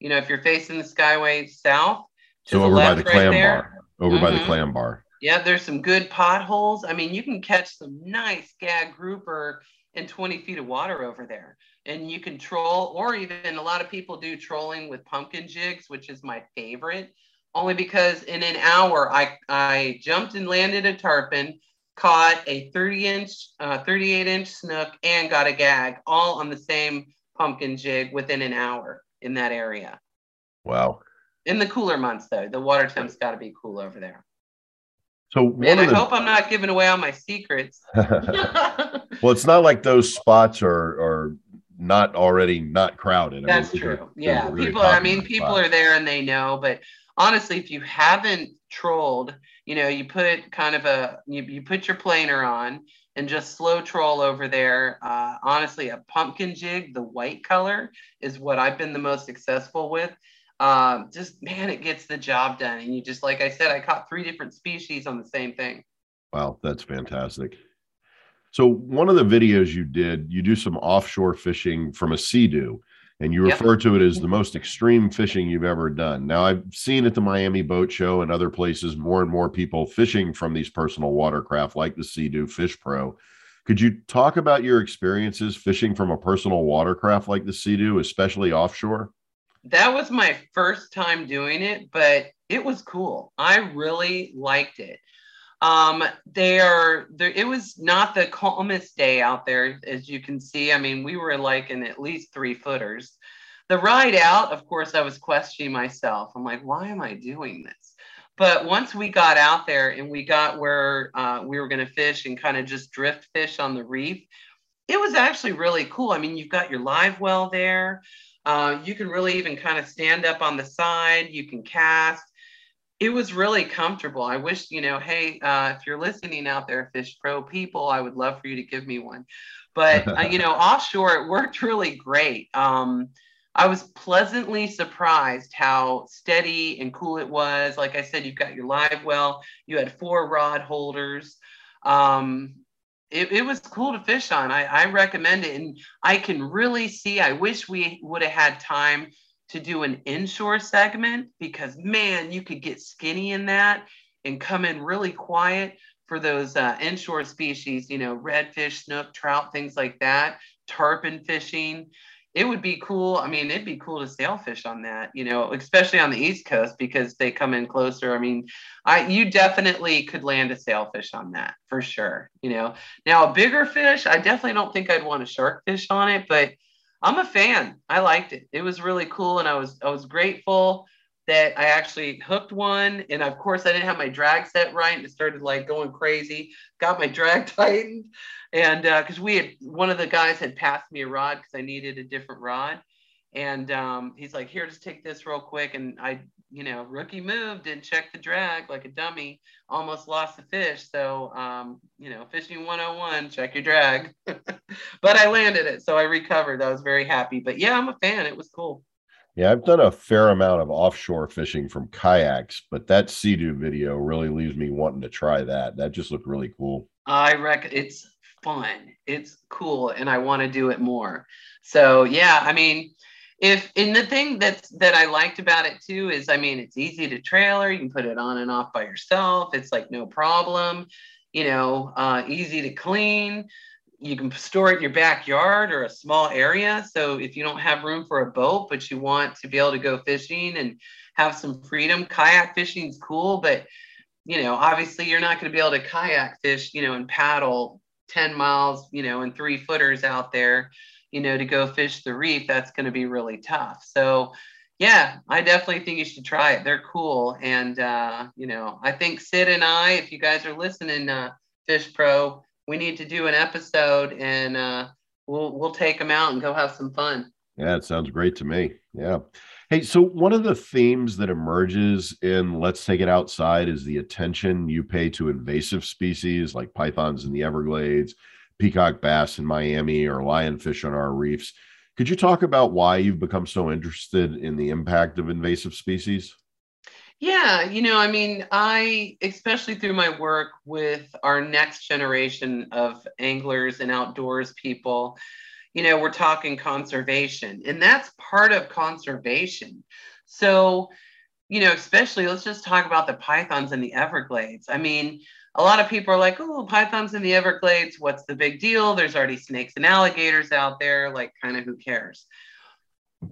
you know, if you're facing the Skyway south,
so over by the right clam there, bar, over mm-hmm. by the mm-hmm. clam bar.
Yeah, there's some good potholes. I mean, you can catch some nice gag grouper in 20 feet of water over there. And you can troll, or even a lot of people do trolling with pumpkin jigs, which is my favorite, only because in an hour I, I jumped and landed a tarpon, caught a 30 inch, uh, 38 inch snook, and got a gag all on the same pumpkin jig within an hour in that area.
Wow.
In the cooler months, though, the water temp's got to be cool over there.
So,
man, I the... hope I'm not giving away all my secrets.
well, it's not like those spots are are not already not crowded.
That's I mean, true. yeah, people. I mean, people spots. are there and they know. But honestly, if you haven't trolled, you know, you put kind of a you, you put your planer on and just slow troll over there. Uh, honestly, a pumpkin jig, the white color, is what I've been the most successful with. Um, just man, it gets the job done. And you just, like I said, I caught three different species on the same thing.
Wow, that's fantastic. So, one of the videos you did, you do some offshore fishing from a Sea-Doo and you refer to it as the mm-hmm. most extreme fishing you've ever done. Now, I've seen at the Miami Boat Show and other places more and more people fishing from these personal watercraft like the Sea-Doo Fish Pro. Could you talk about your experiences fishing from a personal watercraft like the Sea-Doo, especially offshore?
That was my first time doing it, but it was cool. I really liked it. Um, they are there. It was not the calmest day out there, as you can see. I mean, we were like in at least three footers. The ride out, of course, I was questioning myself. I'm like, why am I doing this? But once we got out there and we got where uh, we were going to fish and kind of just drift fish on the reef, it was actually really cool. I mean, you've got your live well there. Uh, you can really even kind of stand up on the side. You can cast it was really comfortable. I wish, you know, hey, uh, if you're listening out there, Fish Pro people, I would love for you to give me one. But, uh, you know, offshore, it worked really great. Um, I was pleasantly surprised how steady and cool it was. Like I said, you've got your live well, you had four rod holders. Um, it, it was cool to fish on. I, I recommend it. And I can really see, I wish we would have had time to do an inshore segment because man, you could get skinny in that and come in really quiet for those uh, inshore species, you know, redfish, snook, trout, things like that, tarpon fishing. It would be cool. I mean, it'd be cool to sailfish on that, you know, especially on the East Coast because they come in closer. I mean, I you definitely could land a sailfish on that for sure. You know, now a bigger fish, I definitely don't think I'd want a shark fish on it, but I'm a fan. I liked it. It was really cool, and I was I was grateful that I actually hooked one. And of course, I didn't have my drag set right. And it started like going crazy. Got my drag tightened. And because uh, we had, one of the guys had passed me a rod because I needed a different rod. And um, he's like, here, just take this real quick. And I, you know, rookie move, didn't check the drag like a dummy, almost lost the fish. So, um, you know, fishing 101, check your drag. but I landed it. So I recovered. I was very happy. But yeah, I'm a fan. It was cool.
Yeah, I've done a fair amount of offshore fishing from kayaks, but that Sea-Doo video really leaves me wanting to try that. That just looked really cool.
I reckon it's fun. It's cool, and I want to do it more. So yeah, I mean, if and the thing that's that I liked about it too is, I mean, it's easy to trailer. You can put it on and off by yourself. It's like no problem. You know, uh, easy to clean you can store it in your backyard or a small area. So if you don't have room for a boat, but you want to be able to go fishing and have some freedom, kayak fishing is cool. But you know, obviously, you're not going to be able to kayak fish, you know, and paddle 10 miles, you know, and three footers out there, you know, to go fish the reef. That's going to be really tough. So yeah, I definitely think you should try it. They're cool. And, uh, you know, I think Sid and I, if you guys are listening, uh, Fish Pro, we need to do an episode and uh, we'll we'll take them out and go have some fun.
Yeah, it sounds great to me. Yeah. Hey, so one of the themes that emerges in Let's Take It Outside is the attention you pay to invasive species like pythons in the Everglades, peacock bass in Miami, or lionfish on our reefs. Could you talk about why you've become so interested in the impact of invasive species?
Yeah, you know, I mean, I, especially through my work with our next generation of anglers and outdoors people, you know, we're talking conservation, and that's part of conservation. So, you know, especially let's just talk about the pythons in the Everglades. I mean, a lot of people are like, oh, pythons in the Everglades, what's the big deal? There's already snakes and alligators out there, like, kind of who cares?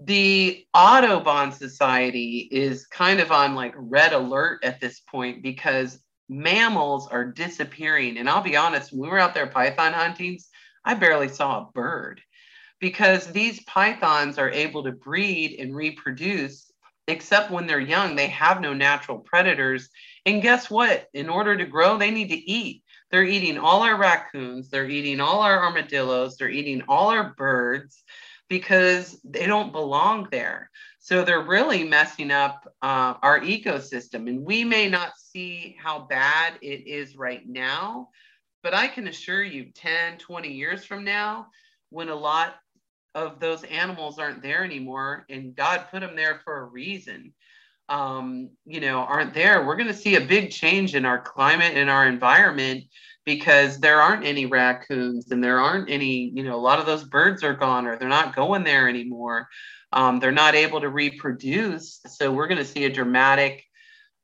the Audubon Society is kind of on like red alert at this point because mammals are disappearing. And I'll be honest, when we were out there python hunting, I barely saw a bird because these pythons are able to breed and reproduce, except when they're young, they have no natural predators. And guess what? In order to grow, they need to eat. They're eating all our raccoons, they're eating all our armadillos, they're eating all our birds because they don't belong there. So they're really messing up uh, our ecosystem. And we may not see how bad it is right now, but I can assure you 10, 20 years from now, when a lot of those animals aren't there anymore, and God put them there for a reason, um, you know, aren't there, we're going to see a big change in our climate and our environment because there aren't any raccoons and there aren't any, you know, a lot of those birds are gone or they're not going there anymore. Um, they're not able to reproduce. So we're going to see a dramatic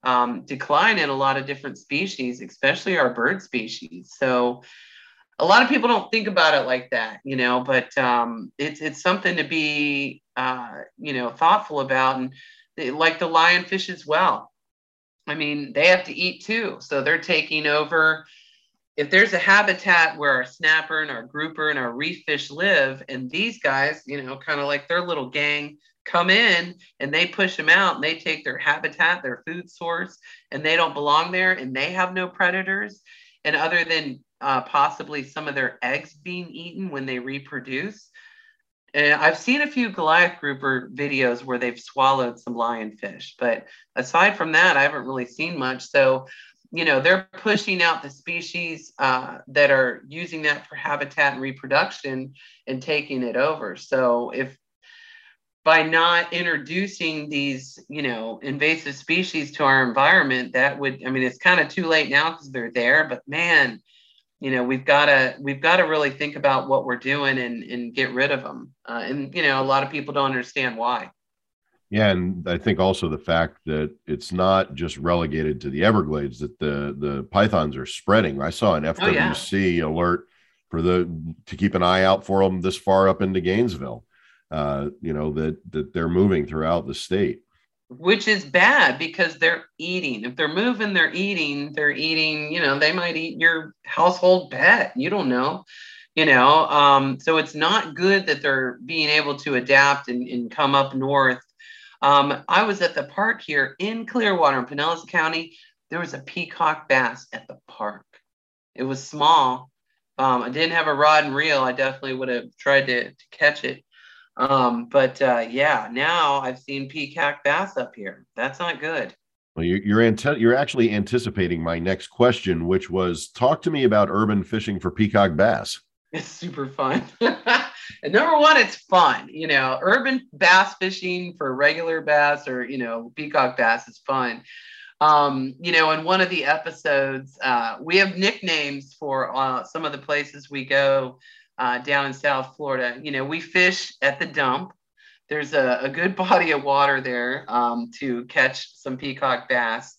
um, decline in a lot of different species, especially our bird species. So a lot of people don't think about it like that, you know, but um, it's, it's something to be, uh, you know, thoughtful about. And like the lionfish as well. I mean, they have to eat too. So they're taking over if there's a habitat where our snapper and our grouper and our reef fish live, and these guys, you know, kind of like their little gang come in and they push them out and they take their habitat, their food source, and they don't belong there and they have no predators. And other than uh, possibly some of their eggs being eaten when they reproduce, and I've seen a few Goliath grouper videos where they've swallowed some lionfish, but aside from that, I haven't really seen much. So you know they're pushing out the species uh, that are using that for habitat and reproduction and taking it over so if by not introducing these you know invasive species to our environment that would i mean it's kind of too late now because they're there but man you know we've got to we've got to really think about what we're doing and and get rid of them uh, and you know a lot of people don't understand why
yeah, and I think also the fact that it's not just relegated to the Everglades that the the pythons are spreading. I saw an FWC oh, yeah. alert for the to keep an eye out for them this far up into Gainesville. Uh, you know that that they're moving throughout the state,
which is bad because they're eating. If they're moving, they're eating. They're eating. You know, they might eat your household pet. You don't know you know um, so it's not good that they're being able to adapt and, and come up north Um, I was at the park here in Clearwater in Pinellas County. There was a peacock bass at the park. It was small. Um, I didn't have a rod and reel. I definitely would have tried to, to catch it. Um, but uh, yeah, now I've seen peacock bass up here. That's not good.
Well, you're you're, ante- you're actually anticipating my next question, which was talk to me about urban fishing for peacock bass.
It's super fun. and number one, it's fun. You know, urban bass fishing for regular bass or you know peacock bass is fun. Um, you know, in one of the episodes, uh, we have nicknames for uh, some of the places we go uh, down in South Florida. You know, we fish at the dump. There's a, a good body of water there um, to catch some peacock bass.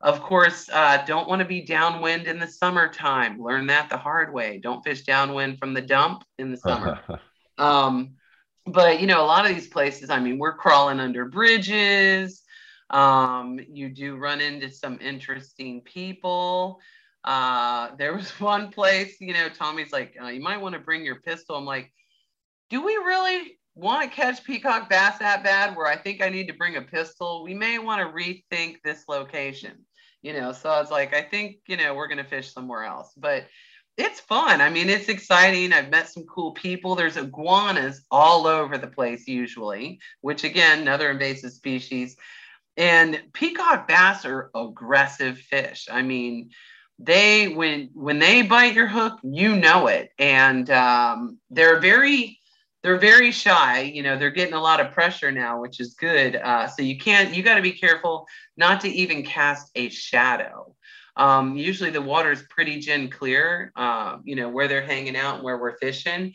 Of course, uh, don't want to be downwind in the summertime. Learn that the hard way. Don't fish downwind from the dump in the summer. um, but you know, a lot of these places, I mean, we're crawling under bridges. Um, you do run into some interesting people. Uh, there was one place, you know, Tommy's like, uh, you might want to bring your pistol. I'm like, do we really want to catch peacock bass that bad where I think I need to bring a pistol? We may want to rethink this location, you know. So I was like, I think, you know, we're going to fish somewhere else. But it's fun. I mean, it's exciting. I've met some cool people. There's iguanas all over the place, usually, which again, another invasive species. And peacock bass are aggressive fish. I mean, they when when they bite your hook, you know it, and um, they're very they're very shy. You know, they're getting a lot of pressure now, which is good. Uh, so you can't you got to be careful not to even cast a shadow. Um, usually the water is pretty gin clear, uh, you know, where they're hanging out and where we're fishing.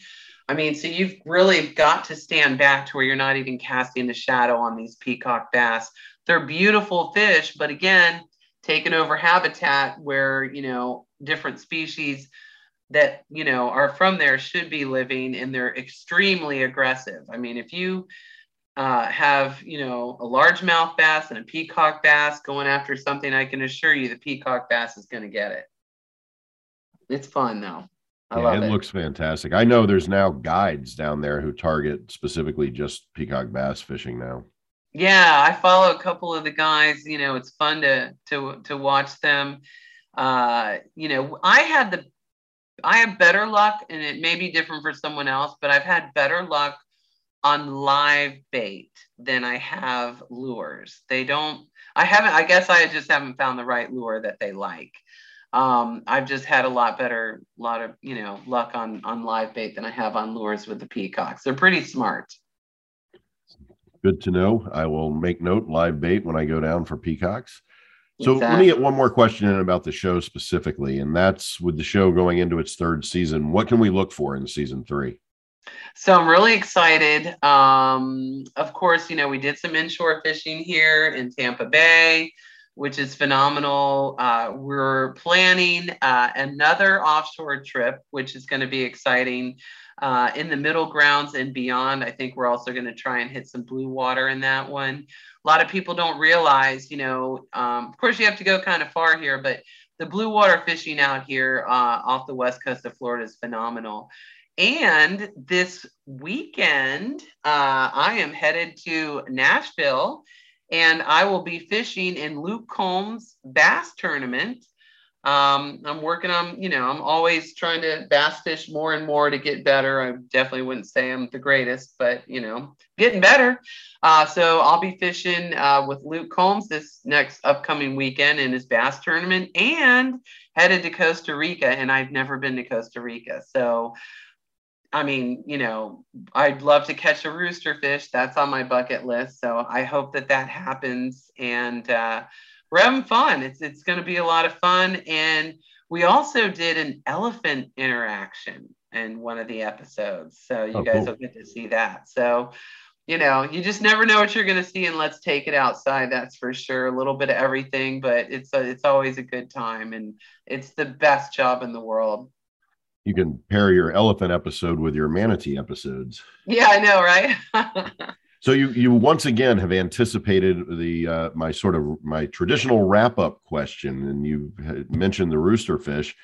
I mean, so you've really got to stand back to where you're not even casting a shadow on these peacock bass. They're beautiful fish, but again, taken over habitat where, you know, different species that, you know, are from there should be living and they're extremely aggressive. I mean, if you uh, have, you know, a largemouth bass and a peacock bass going after something, I can assure you the peacock bass is going to get it. It's fun though. I
yeah,
love
it,
it.
looks fantastic. I know there's now guides down there who target specifically just peacock bass fishing now.
Yeah, I follow a couple of the guys. You know, it's fun to to to watch them. Uh, you know, I had the I have better luck, and it may be different for someone else, but I've had better luck on live bait than I have lures. They don't. I haven't. I guess I just haven't found the right lure that they like. Um, I've just had a lot better, lot of you know luck on on live bait than I have on lures with the peacocks. They're pretty smart.
Good to know. I will make note live bait when I go down for peacocks. So let me get one more question in about the show specifically, and that's with the show going into its third season. What can we look for in season three?
So I'm really excited. Um, of course, you know, we did some inshore fishing here in Tampa Bay, which is phenomenal. Uh, we're planning uh, another offshore trip, which is going to be exciting. Uh, in the middle grounds and beyond, I think we're also going to try and hit some blue water in that one. A lot of people don't realize, you know, um, of course, you have to go kind of far here, but the blue water fishing out here uh, off the west coast of Florida is phenomenal. And this weekend, uh, I am headed to Nashville and I will be fishing in Luke Combs bass tournament. Um, I'm working on, you know, I'm always trying to bass fish more and more to get better. I definitely wouldn't say I'm the greatest, but, you know, getting better. Uh, so I'll be fishing uh, with Luke Combs this next upcoming weekend in his bass tournament and headed to Costa Rica. And I've never been to Costa Rica. So, I mean, you know, I'd love to catch a rooster fish. That's on my bucket list. So I hope that that happens. And uh, we're having fun. It's it's going to be a lot of fun. And we also did an elephant interaction in one of the episodes. So you
Oh,
guys
cool.
will get to see that. So, you know, you just never know what you're going to see. And let's take it outside. That's for sure. A little bit of everything, but it's a, it's always a good time, and it's the best job in the world.
You can pair your elephant episode with your manatee episodes.
Yeah, I know, right?
So you you once again have anticipated the uh, my sort of my traditional wrap up question, and you mentioned the rooster fish.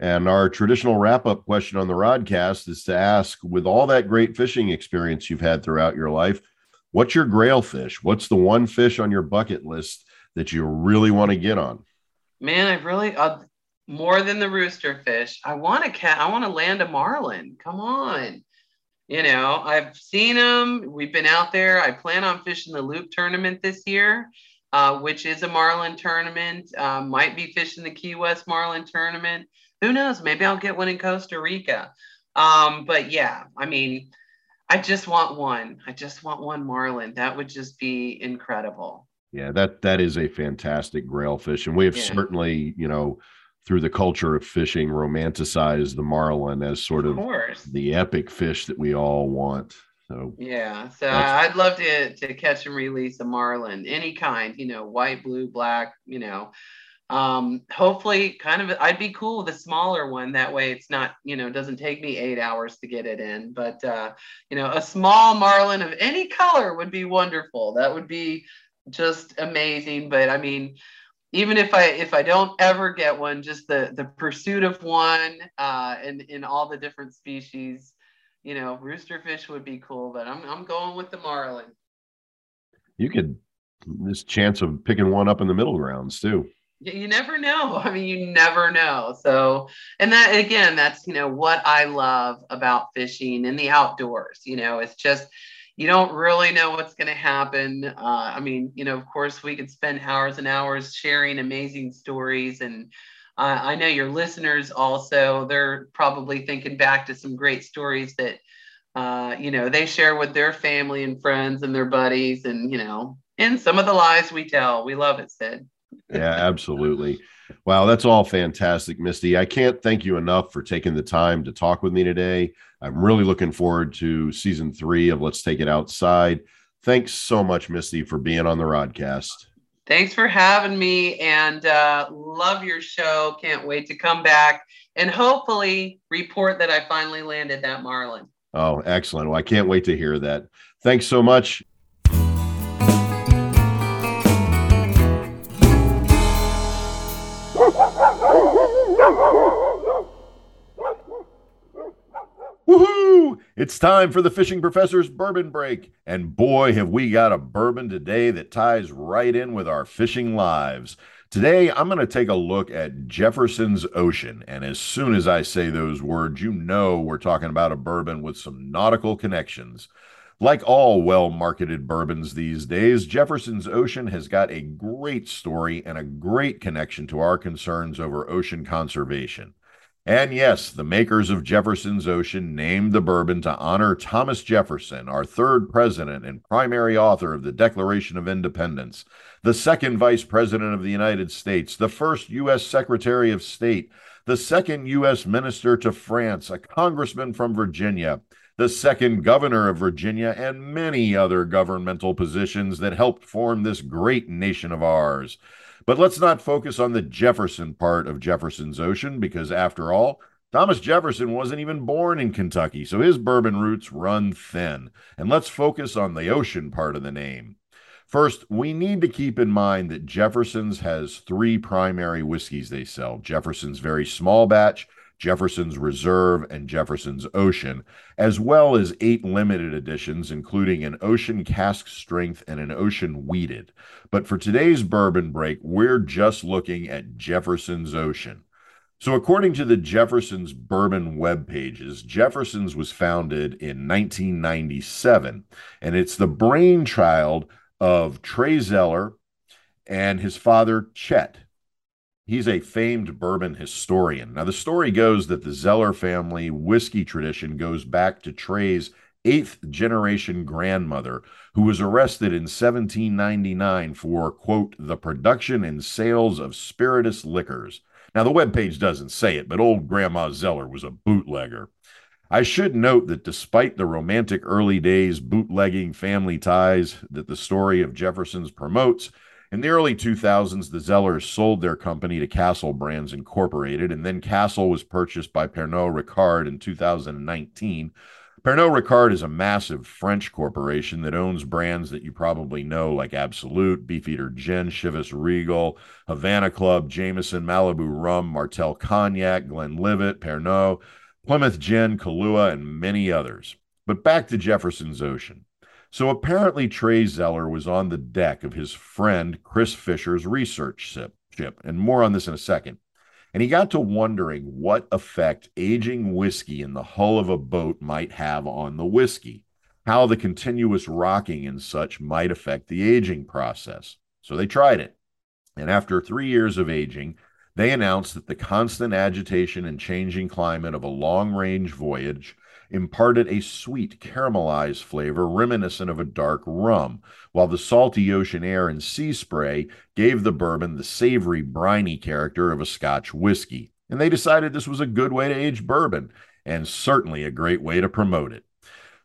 And our traditional wrap up question on the Rodcast is to ask, with all that great fishing experience you've had throughout your life, What's your grail fish? What's the one fish on your bucket list that you really want to get on?
Man, I really uh, more than the rooster fish. I want to cat. I want to land a marlin. Come on. You know, I've seen them. We've been out there. I plan on fishing the Loop tournament this year, uh, which is a marlin tournament. Uh, might be fishing the Key West Marlin tournament. Who knows? Maybe I'll get one in Costa Rica. Um, but yeah, I mean, I just want one. I just want one marlin. That would just be incredible.
Yeah, that that is a fantastic grail fish, and we have yeah. certainly, you know, through the culture of fishing, romanticize the marlin as sort of, of the epic fish that we all want. So
yeah, so I'd love to to catch and release a marlin, any kind, you know, white, blue, black, you know. Um, hopefully, kind of, I'd be cool with a smaller one. That way, it's not, you know, doesn't take me eight hours to get it in. But uh, you know, a small marlin of any color would be wonderful. That would be just amazing. But I mean, even if I if I don't ever get one, just the the pursuit of one uh, in in all the different species, you know, roosterfish would be cool. But I'm I'm going with the marlin.
You could this chance of picking one up in the middle grounds too.
You never know. I mean, you never know. So, and that again, that's you know what I love about fishing in the outdoors. You know, it's just you don't really know what's going to happen. Uh, I mean, you know, of course, we could spend hours and hours sharing amazing stories. And uh, I know your listeners also, they're probably thinking back to some great stories that, uh, you know, they share with their family and friends and their buddies. And, you know, and some of the lies we tell. We love it, Sid.
yeah, absolutely. Wow, that's all fantastic, Misty. I can't thank you enough for taking the time to talk with me today. I'm really looking forward to season three of Let's Take It Outside. Thanks so much, Misty, for being on the Rodcast.
Thanks for having me and uh, love your show. Can't wait to come back and hopefully report that I finally landed that Marlin.
Oh, excellent. Well, I can't wait to hear that. Thanks so much. Woohoo! It's time for the Fishing Professor's Bourbon Break. And boy, have we got a bourbon today that ties right in with our fishing lives. Today, I'm going to take a look at Jefferson's Ocean. And as soon as I say those words, you know we're talking about a bourbon with some nautical connections. Like all well marketed bourbons these days, Jefferson's Ocean has got a great story and a great connection to our concerns over ocean conservation. And yes, the makers of Jefferson's Ocean named the bourbon to honor Thomas Jefferson, our third president and primary author of the Declaration of Independence, the second vice president of the United States, the first U.S. Secretary of State, the second U.S. minister to France, a congressman from Virginia, the second governor of Virginia, and many other governmental positions that helped form this great nation of ours. But let's not focus on the Jefferson part of Jefferson's Ocean because, after all, Thomas Jefferson wasn't even born in Kentucky, so his bourbon roots run thin. And let's focus on the ocean part of the name. First, we need to keep in mind that Jefferson's has three primary whiskeys they sell Jefferson's Very Small Batch, Jefferson's Reserve, and Jefferson's Ocean, as well as eight limited editions, including an Ocean Cask Strength and an Ocean Wheated. But for today's bourbon break, we're just looking at Jefferson's Ocean. So, according to the Jefferson's bourbon web pages, Jefferson's was founded in 1997, and it's the brainchild of Trey Zoeller and his father, Chet. He's a famed bourbon historian. Now, the story goes that the Zoeller family whiskey tradition goes back to Trey's eighth generation grandmother, who was arrested in 1799 for, quote, the production and sales of spirituous liquors. Now, the webpage doesn't say it, but old Grandma Zoeller was a bootlegger. I should note that despite the romantic early days bootlegging family ties that the story of Jefferson's promotes, in the early 2000s, the Zoellers sold their company to Castle Brands Incorporated, and then Castle was purchased by Pernod Ricard in 2019. Pernod Ricard is a massive French corporation that owns brands that you probably know, like Absolut, Beefeater Gin, Chivas Regal, Havana Club, Jameson, Malibu Rum, Martell Cognac, Glenlivet, Pernod, Plymouth Gin, Kahlua, and many others. But back to Jefferson's Ocean. So apparently, Trey Zoeller was on the deck of his friend Chris Fisher's research ship, and more on this in a second. And he got to wondering what effect aging whiskey in the hull of a boat might have on the whiskey, how the continuous rocking and such might affect the aging process. So they tried it. And after three years of aging, they announced that the constant agitation and changing climate of a long range voyage imparted a sweet caramelized flavor reminiscent of a dark rum, while the salty ocean air and sea spray gave the bourbon the savory, briny character of a Scotch whiskey. And they decided this was a good way to age bourbon, and certainly a great way to promote it.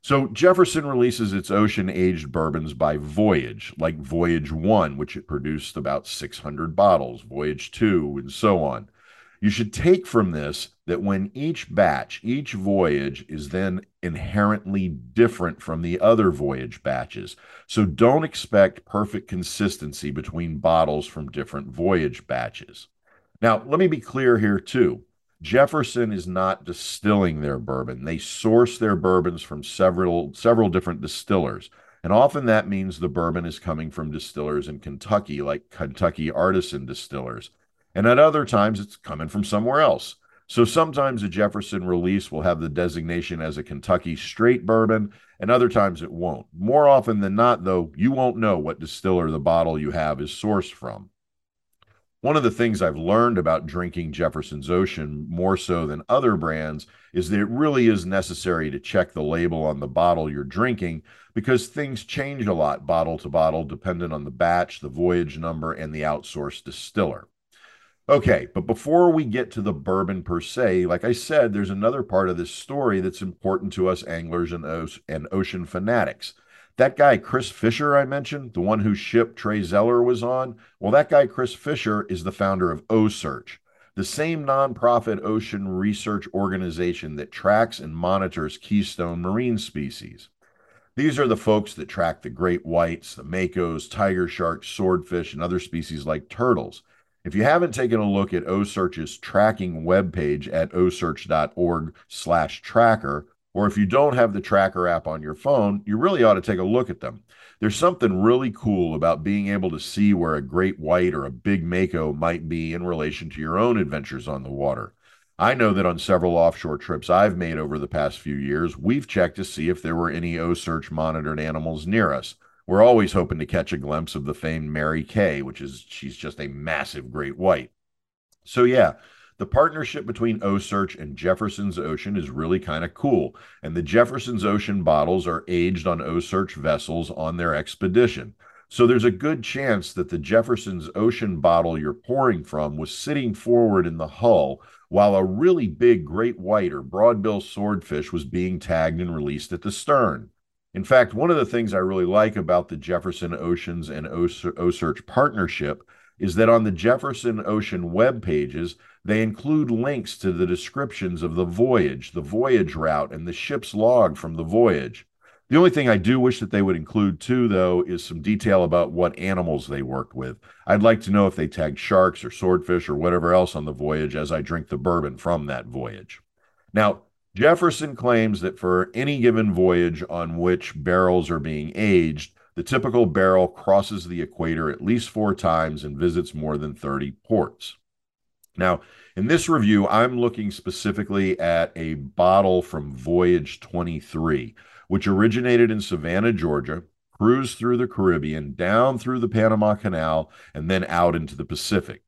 So Jefferson releases its ocean aged bourbons by voyage, like Voyage 1, which it produced about 600 bottles, Voyage 2, and so on. You should take from this that when each batch, each voyage is then inherently different from the other voyage batches. So don't expect perfect consistency between bottles from different voyage batches. Now, let me be clear here too. Jefferson is not distilling their bourbon. They source their bourbons from several several different distillers. And often that means the bourbon is coming from distillers in Kentucky, like Kentucky artisan distillers. And at other times, it's coming from somewhere else. So sometimes a Jefferson release will have the designation as a Kentucky straight bourbon, and other times it won't. More often than not, though, you won't know what distiller the bottle you have is sourced from. One of the things I've learned about drinking Jefferson's Ocean more so than other brands is that it really is necessary to check the label on the bottle you're drinking because things change a lot bottle to bottle dependent on the batch, the voyage number, and the outsourced distiller. Okay, but before we get to the bourbon per se, like I said, there's another part of this story that's important to us anglers and, and ocean fanatics. That guy, Chris Fisher, I mentioned, the one whose ship Trey Zoeller was on, well, that guy, Chris Fisher, is the founder of OCEARCH, the same nonprofit ocean research organization that tracks and monitors keystone marine species. These are the folks that track the great whites, the makos, tiger sharks, swordfish, and other species like turtles. If you haven't taken a look at OCEARCH's tracking webpage at ocearch.org slash tracker, or if you don't have the tracker app on your phone, you really ought to take a look at them. There's something really cool about being able to see where a great white or a big mako might be in relation to your own adventures on the water. I know that on several offshore trips I've made over the past few years, we've checked to see if there were any OCEARCH monitored animals near us. We're always hoping to catch a glimpse of the famed Mary Kay, which is she's just a massive great white. So yeah, the partnership between OCEARCH and Jefferson's Ocean is really kind of cool, and the Jefferson's Ocean bottles are aged on OCEARCH vessels on their expedition. So there's a good chance that the Jefferson's Ocean bottle you're pouring from was sitting forward in the hull while a really big great white or broadbill swordfish was being tagged and released at the stern. In fact, one of the things I really like about the Jefferson Oceans and OCEARCH partnership is that on the Jefferson Ocean web pages, they include links to the descriptions of the voyage, the voyage route, and the ship's log from the voyage. The only thing I do wish that they would include too, though, is some detail about what animals they worked with. I'd like to know if they tagged sharks or swordfish or whatever else on the voyage as I drink the bourbon from that voyage. Now, Jefferson claims that for any given voyage on which barrels are being aged, the typical barrel crosses the equator at least four times and visits more than 30 ports. Now, in this review, I'm looking specifically at a bottle from Voyage 23, which originated in Savannah, Georgia, cruised through the Caribbean, down through the Panama Canal, and then out into the Pacific.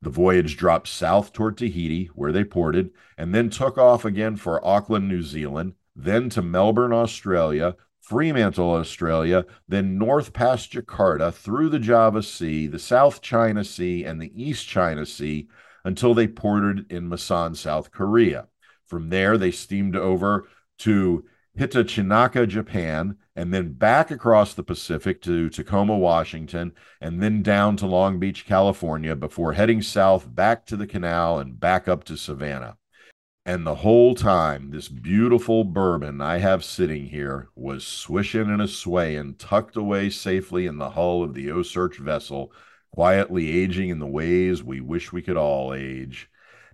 The voyage dropped south toward Tahiti, where they ported, and then took off again for Auckland, New Zealand, then to Melbourne, Australia, Fremantle, Australia, then north past Jakarta, through the Java Sea, the South China Sea, and the East China Sea until they ported in Masan, South Korea. From there, they steamed over to Hitachinaka, Japan, and then back across the Pacific to Tacoma, Washington, and then down to Long Beach, California, before heading south back to the canal and back up to Savannah. And the whole time, this beautiful bourbon I have sitting here was swishing and a swaying, tucked away safely in the hull of the OCEARCH vessel, quietly aging in the ways we wish we could all age.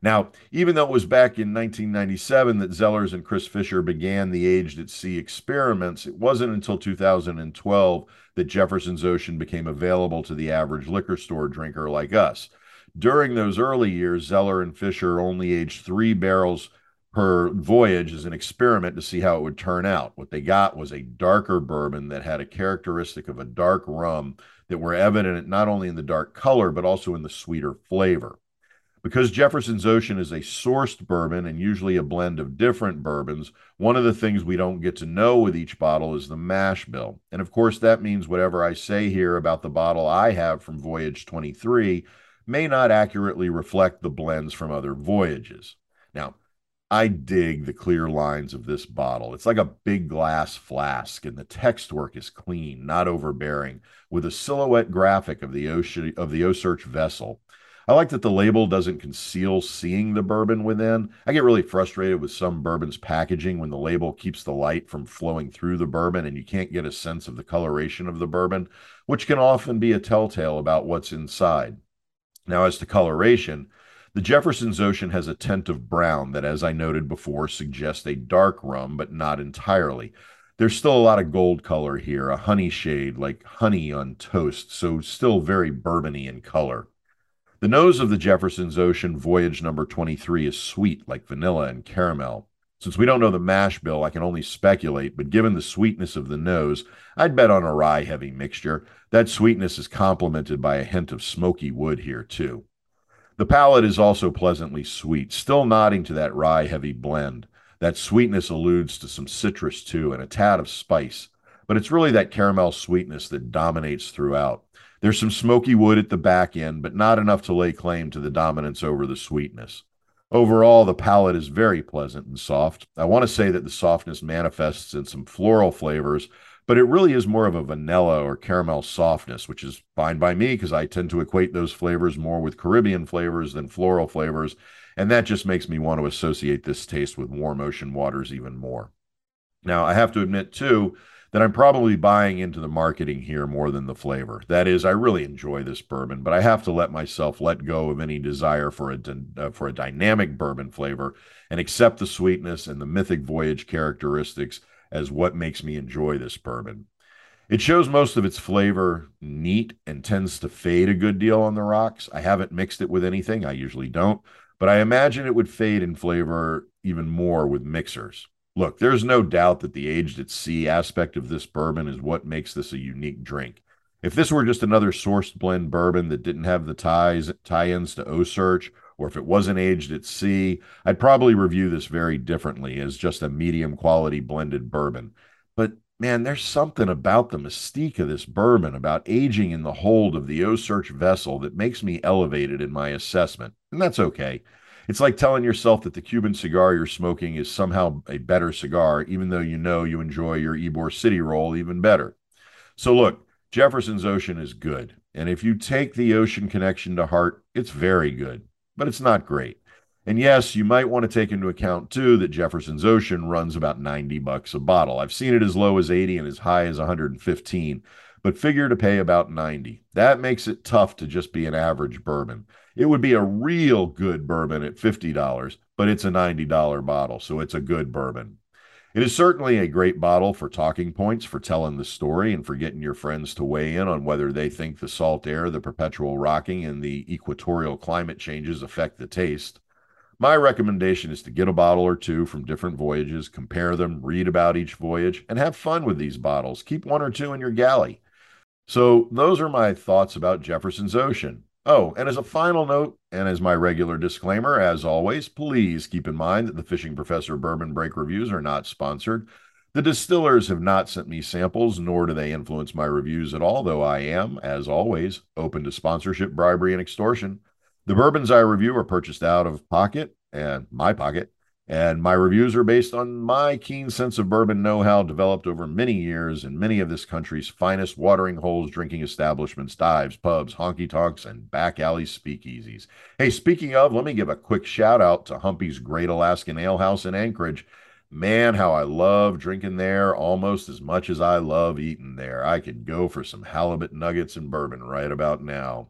Now, even though it was back in 1997 that Zoellers and Chris Fisher began the Aged at Sea experiments, it wasn't until 2012 that Jefferson's Ocean became available to the average liquor store drinker like us. During those early years, Zoeller and Fisher only aged three barrels per voyage as an experiment to see how it would turn out. What they got was a darker bourbon that had a characteristic of a dark rum that were evident not only in the dark color, but also in the sweeter flavor. Because Jefferson's Ocean is a sourced bourbon and usually a blend of different bourbons, one of the things we don't get to know with each bottle is the mash bill. And of course, that means whatever I say here about the bottle I have from Voyage 23 may not accurately reflect the blends from other voyages. Now, I dig the clear lines of this bottle. It's like a big glass flask, and the text work is clean, not overbearing, with a silhouette graphic of the ocean of the OCEARCH vessel. I like that the label doesn't conceal seeing the bourbon within. I get really frustrated with some bourbon's packaging when the label keeps the light from flowing through the bourbon and you can't get a sense of the coloration of the bourbon, which can often be a telltale about what's inside. Now, as to coloration, the Jefferson's Ocean has a tint of brown that, as I noted before, suggests a dark rum, but not entirely. There's still a lot of gold color here, a honey shade like honey on toast, so still very bourbony in color. The nose of the Jefferson's Ocean Voyage number 23 is sweet like vanilla and caramel. Since we don't know the mash bill, I can only speculate, but given the sweetness of the nose, I'd bet on a rye heavy mixture. That sweetness is complemented by a hint of smoky wood here, too. The palate is also pleasantly sweet, still nodding to that rye heavy blend. That sweetness alludes to some citrus, too, and a tad of spice, but it's really that caramel sweetness that dominates throughout. There's some smoky wood at the back end, but not enough to lay claim to the dominance over the sweetness. Overall, the palate is very pleasant and soft. I want to say that the softness manifests in some floral flavors, but it really is more of a vanilla or caramel softness, which is fine by me because I tend to equate those flavors more with Caribbean flavors than floral flavors. And that just makes me want to associate this taste with warm ocean waters even more. Now, I have to admit, too, that I'm probably buying into the marketing here more than the flavor. That is, I really enjoy this bourbon, but I have to let myself let go of any desire for a uh, for a dynamic bourbon flavor and accept the sweetness and the mythic voyage characteristics as what makes me enjoy this bourbon. It shows most of its flavor neat and tends to fade a good deal on the rocks. I haven't mixed it with anything, I usually don't, but I imagine it would fade in flavor even more with mixers. Look, there's no doubt that the aged at sea aspect of this bourbon is what makes this a unique drink. If this were just another sourced blend bourbon that didn't have the ties tie-ins to OCEARCH, or if it wasn't aged at sea, I'd probably review this very differently as just a medium quality blended bourbon. But man, there's something about the mystique of this bourbon, about aging in the hold of the OCEARCH vessel that makes me elevated in my assessment. And that's okay. It's like telling yourself that the Cuban cigar you're smoking is somehow a better cigar, even though you know you enjoy your Ybor City roll even better. So, look, Jefferson's Ocean is good. And if you take the ocean connection to heart, it's very good, but it's not great. And yes, you might want to take into account too that Jefferson's Ocean runs about 90 bucks a bottle. I've seen it as low as 80 and as high as 115, but figure to pay about 90. That makes it tough to just be an average bourbon. It would be a real good bourbon at $50, but it's a $90 bottle, so it's a good bourbon. It is certainly a great bottle for talking points, for telling the story, and for getting your friends to weigh in on whether they think the salt air, the perpetual rocking, and the equatorial climate changes affect the taste. My recommendation is to get a bottle or two from different voyages, compare them, read about each voyage, and have fun with these bottles. Keep one or two in your galley. So, those are my thoughts about Jefferson's Ocean. Oh, and as a final note, and as my regular disclaimer, as always, please keep in mind that the Fishing Professor Bourbon Break reviews are not sponsored. The distillers have not sent me samples, nor do they influence my reviews at all, though I am, as always, open to sponsorship, bribery, and extortion. The bourbons I review are purchased out of pocket and my pocket and my reviews are based on my keen sense of bourbon know how developed over many years in many of this country's finest watering holes, drinking establishments, dives, pubs, honky tonks, and back alley speakeasies. Hey, speaking of, let me give a quick shout out to Humpy's Great Alaskan Ale House in Anchorage. Man, how I love drinking there almost as much as I love eating there. I could go for some halibut nuggets and bourbon right about now.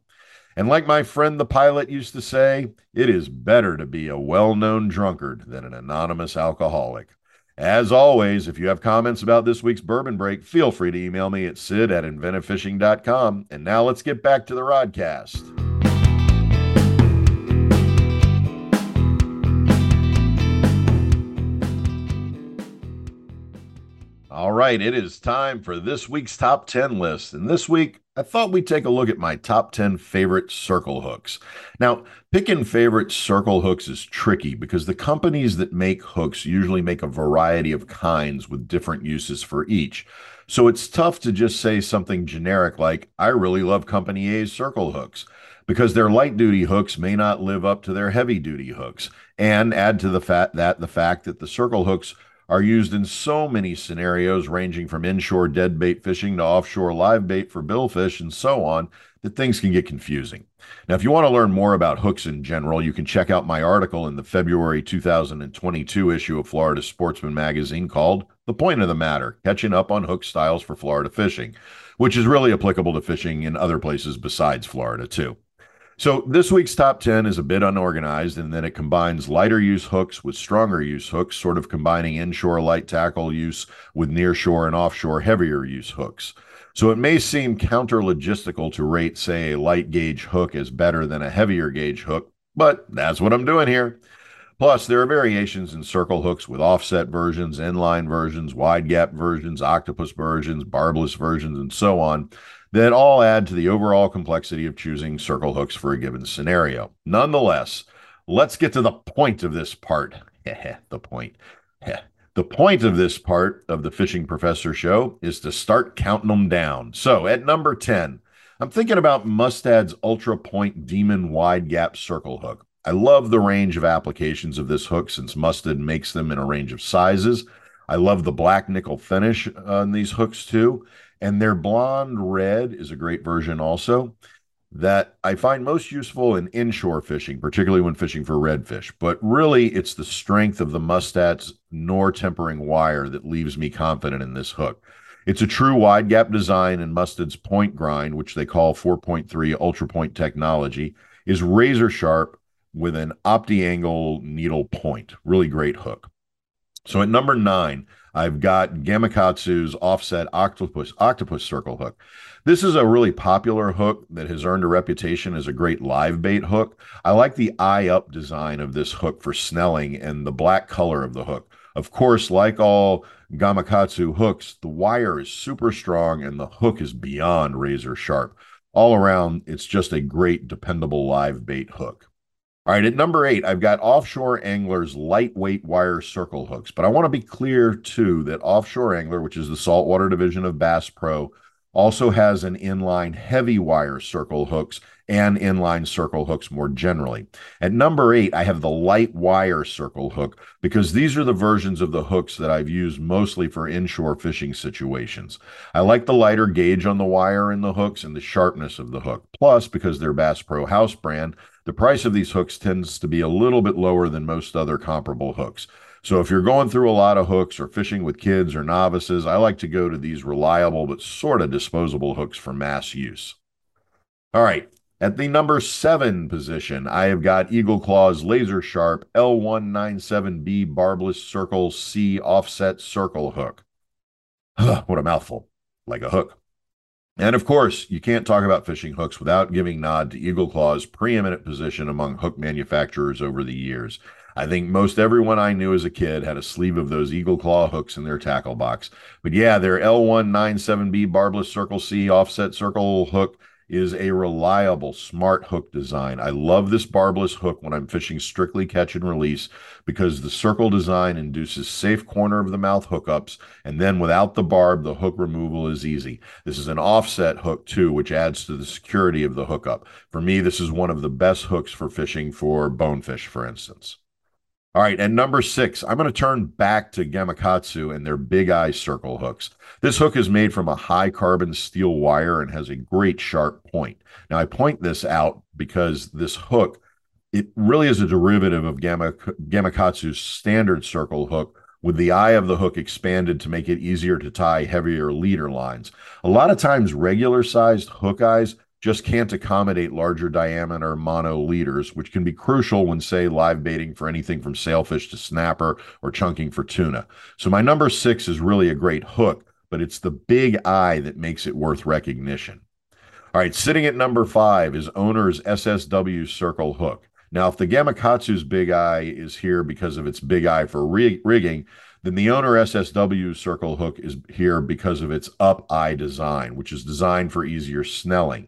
And like my friend the pilot used to say, it is better to be a well known drunkard than an anonymous alcoholic. As always, if you have comments about this week's bourbon break, feel free to email me at sid at inventivefishing.com. And now let's get back to the rodcast. All right, it is time for this week's top 10 list. And this week, I thought we'd take a look at my top 10 favorite circle hooks. Now, picking favorite circle hooks is tricky because the companies that make hooks usually make a variety of kinds with different uses for each. So it's tough to just say something generic like, I really love Company A's circle hooks because their light duty hooks may not live up to their heavy duty hooks. And add to the fact that the fact that the circle hooks are used in so many scenarios, ranging from inshore dead bait fishing to offshore live bait for billfish and so on, that things can get confusing. Now, if you want to learn more about hooks in general, you can check out my article in the February 2022 issue of Florida Sportsman magazine called The Point of the Matter Catching Up on Hook Styles for Florida Fishing, which is really applicable to fishing in other places besides Florida, too. So this week's top 10 is a bit unorganized and then it combines lighter use hooks with stronger use hooks, sort of combining inshore light tackle use with nearshore and offshore heavier use hooks. So it may seem counter logistical to rate, say, a light gauge hook as better than a heavier gauge hook, but that's what I'm doing here. Plus, there are variations in circle hooks with offset versions, inline versions, wide gap versions, octopus versions, barbless versions, and so on that all add to the overall complexity of choosing circle hooks for a given scenario. Nonetheless, let's get to the point of this part. the point. the point of this part of the Fishing Professor show is to start counting them down. So at number 10, I'm thinking about Mustad's Ultra Point Demon Wide Gap Circle Hook. I love the range of applications of this hook since Mustad makes them in a range of sizes. I love the black nickel finish on these hooks too. And their blonde red is a great version also that I find most useful in inshore fishing, particularly when fishing for redfish. But really, it's the strength of the Mustad's nor tempering wire that leaves me confident in this hook. It's a true wide gap design, and Mustad's point grind, which they call 4.3 Ultra Point technology, is razor sharp with an opti angle needle point. Really great hook. So at number nine, I've got Gamakatsu's offset octopus octopus circle hook. This is a really popular hook that has earned a reputation as a great live bait hook. I like the eye up design of this hook for snelling and the black color of the hook. Of course, like all Gamakatsu hooks, the wire is super strong and the hook is beyond razor sharp. All around, it's just a great, dependable live bait hook. All right, at number eight, I've got Offshore Angler's lightweight wire circle hooks. But I want to be clear, too, that Offshore Angler, which is the saltwater division of Bass Pro, also has an inline heavy wire circle hooks and inline circle hooks more generally. At number eight, I have the light wire circle hook because these are the versions of the hooks that I've used mostly for inshore fishing situations. I like the lighter gauge on the wire in the hooks and the sharpness of the hook. Plus, because they're Bass Pro house brand, the price of these hooks tends to be a little bit lower than most other comparable hooks. So if you're going through a lot of hooks or fishing with kids or novices, I like to go to these reliable but sort of disposable hooks for mass use. All right, at the number seven position, I have got Eagle Claw's Laser Sharp L197B Barbless Circle Sea Offset Circle Hook. what a mouthful. Like a hook. And of course, you can't talk about fishing hooks without giving nod to Eagle Claw's preeminent position among hook manufacturers over the years. I think most everyone I knew as a kid had a sleeve of those Eagle Claw hooks in their tackle box. But yeah, their L197B barbless Circle Sea offset circle hook is a reliable, smart hook design. I love this barbless hook when I'm fishing strictly catch and release because the circle design induces safe corner of the mouth hookups, and then without the barb, the hook removal is easy. This is an offset hook too, which adds to the security of the hookup. For me, this is one of the best hooks for fishing for bonefish, for instance. All right, and number six, I'm going to turn back to Gamakatsu and their big eye circle hooks. This hook is made from a high carbon steel wire and has a great sharp point. Now, I point this out because this hook, it really is a derivative of Gamakatsu's standard circle hook with the eye of the hook expanded to make it easier to tie heavier leader lines. A lot of times, regular sized hook eyes just can't accommodate larger diameter mono leaders, which can be crucial when, say, live baiting for anything from sailfish to snapper or chunking for tuna. So my number six is really a great hook, but it's the big eye that makes it worth recognition. All right, sitting at number five is owner's SSW circle hook. Now, if the Gamakatsu's big eye is here because of its big eye for rig- rigging, then the owner SSW circle hook is here because of its up eye design, which is designed for easier snelling.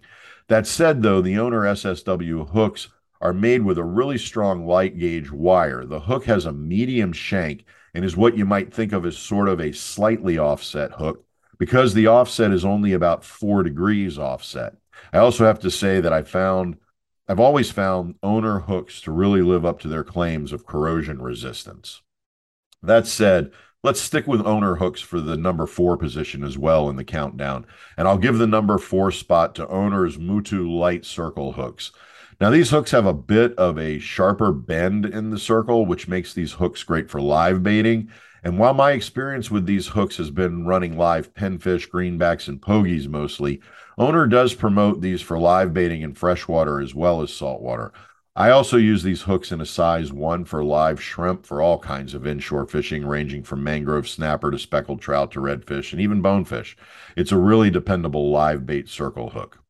That said, though, the owner SSW hooks are made with a really strong light gauge wire. The hook has a medium shank and is what you might think of as sort of a slightly offset hook because the offset is only about four degrees offset. I also have to say that I found I've always found owner hooks to really live up to their claims of corrosion resistance. That said, let's stick with owner hooks for the number four position as well in the countdown. And I'll give the number four spot to owner's Mutu light circle hooks. Now, these hooks have a bit of a sharper bend in the circle, which makes these hooks great for live baiting. And while my experience with these hooks has been running live pinfish, greenbacks, and pogies mostly, Owner does promote these for live baiting in freshwater as well as saltwater. I also use these hooks in a size one for live shrimp for all kinds of inshore fishing, ranging from mangrove snapper to speckled trout to redfish and even bonefish. It's a really dependable live bait circle hook.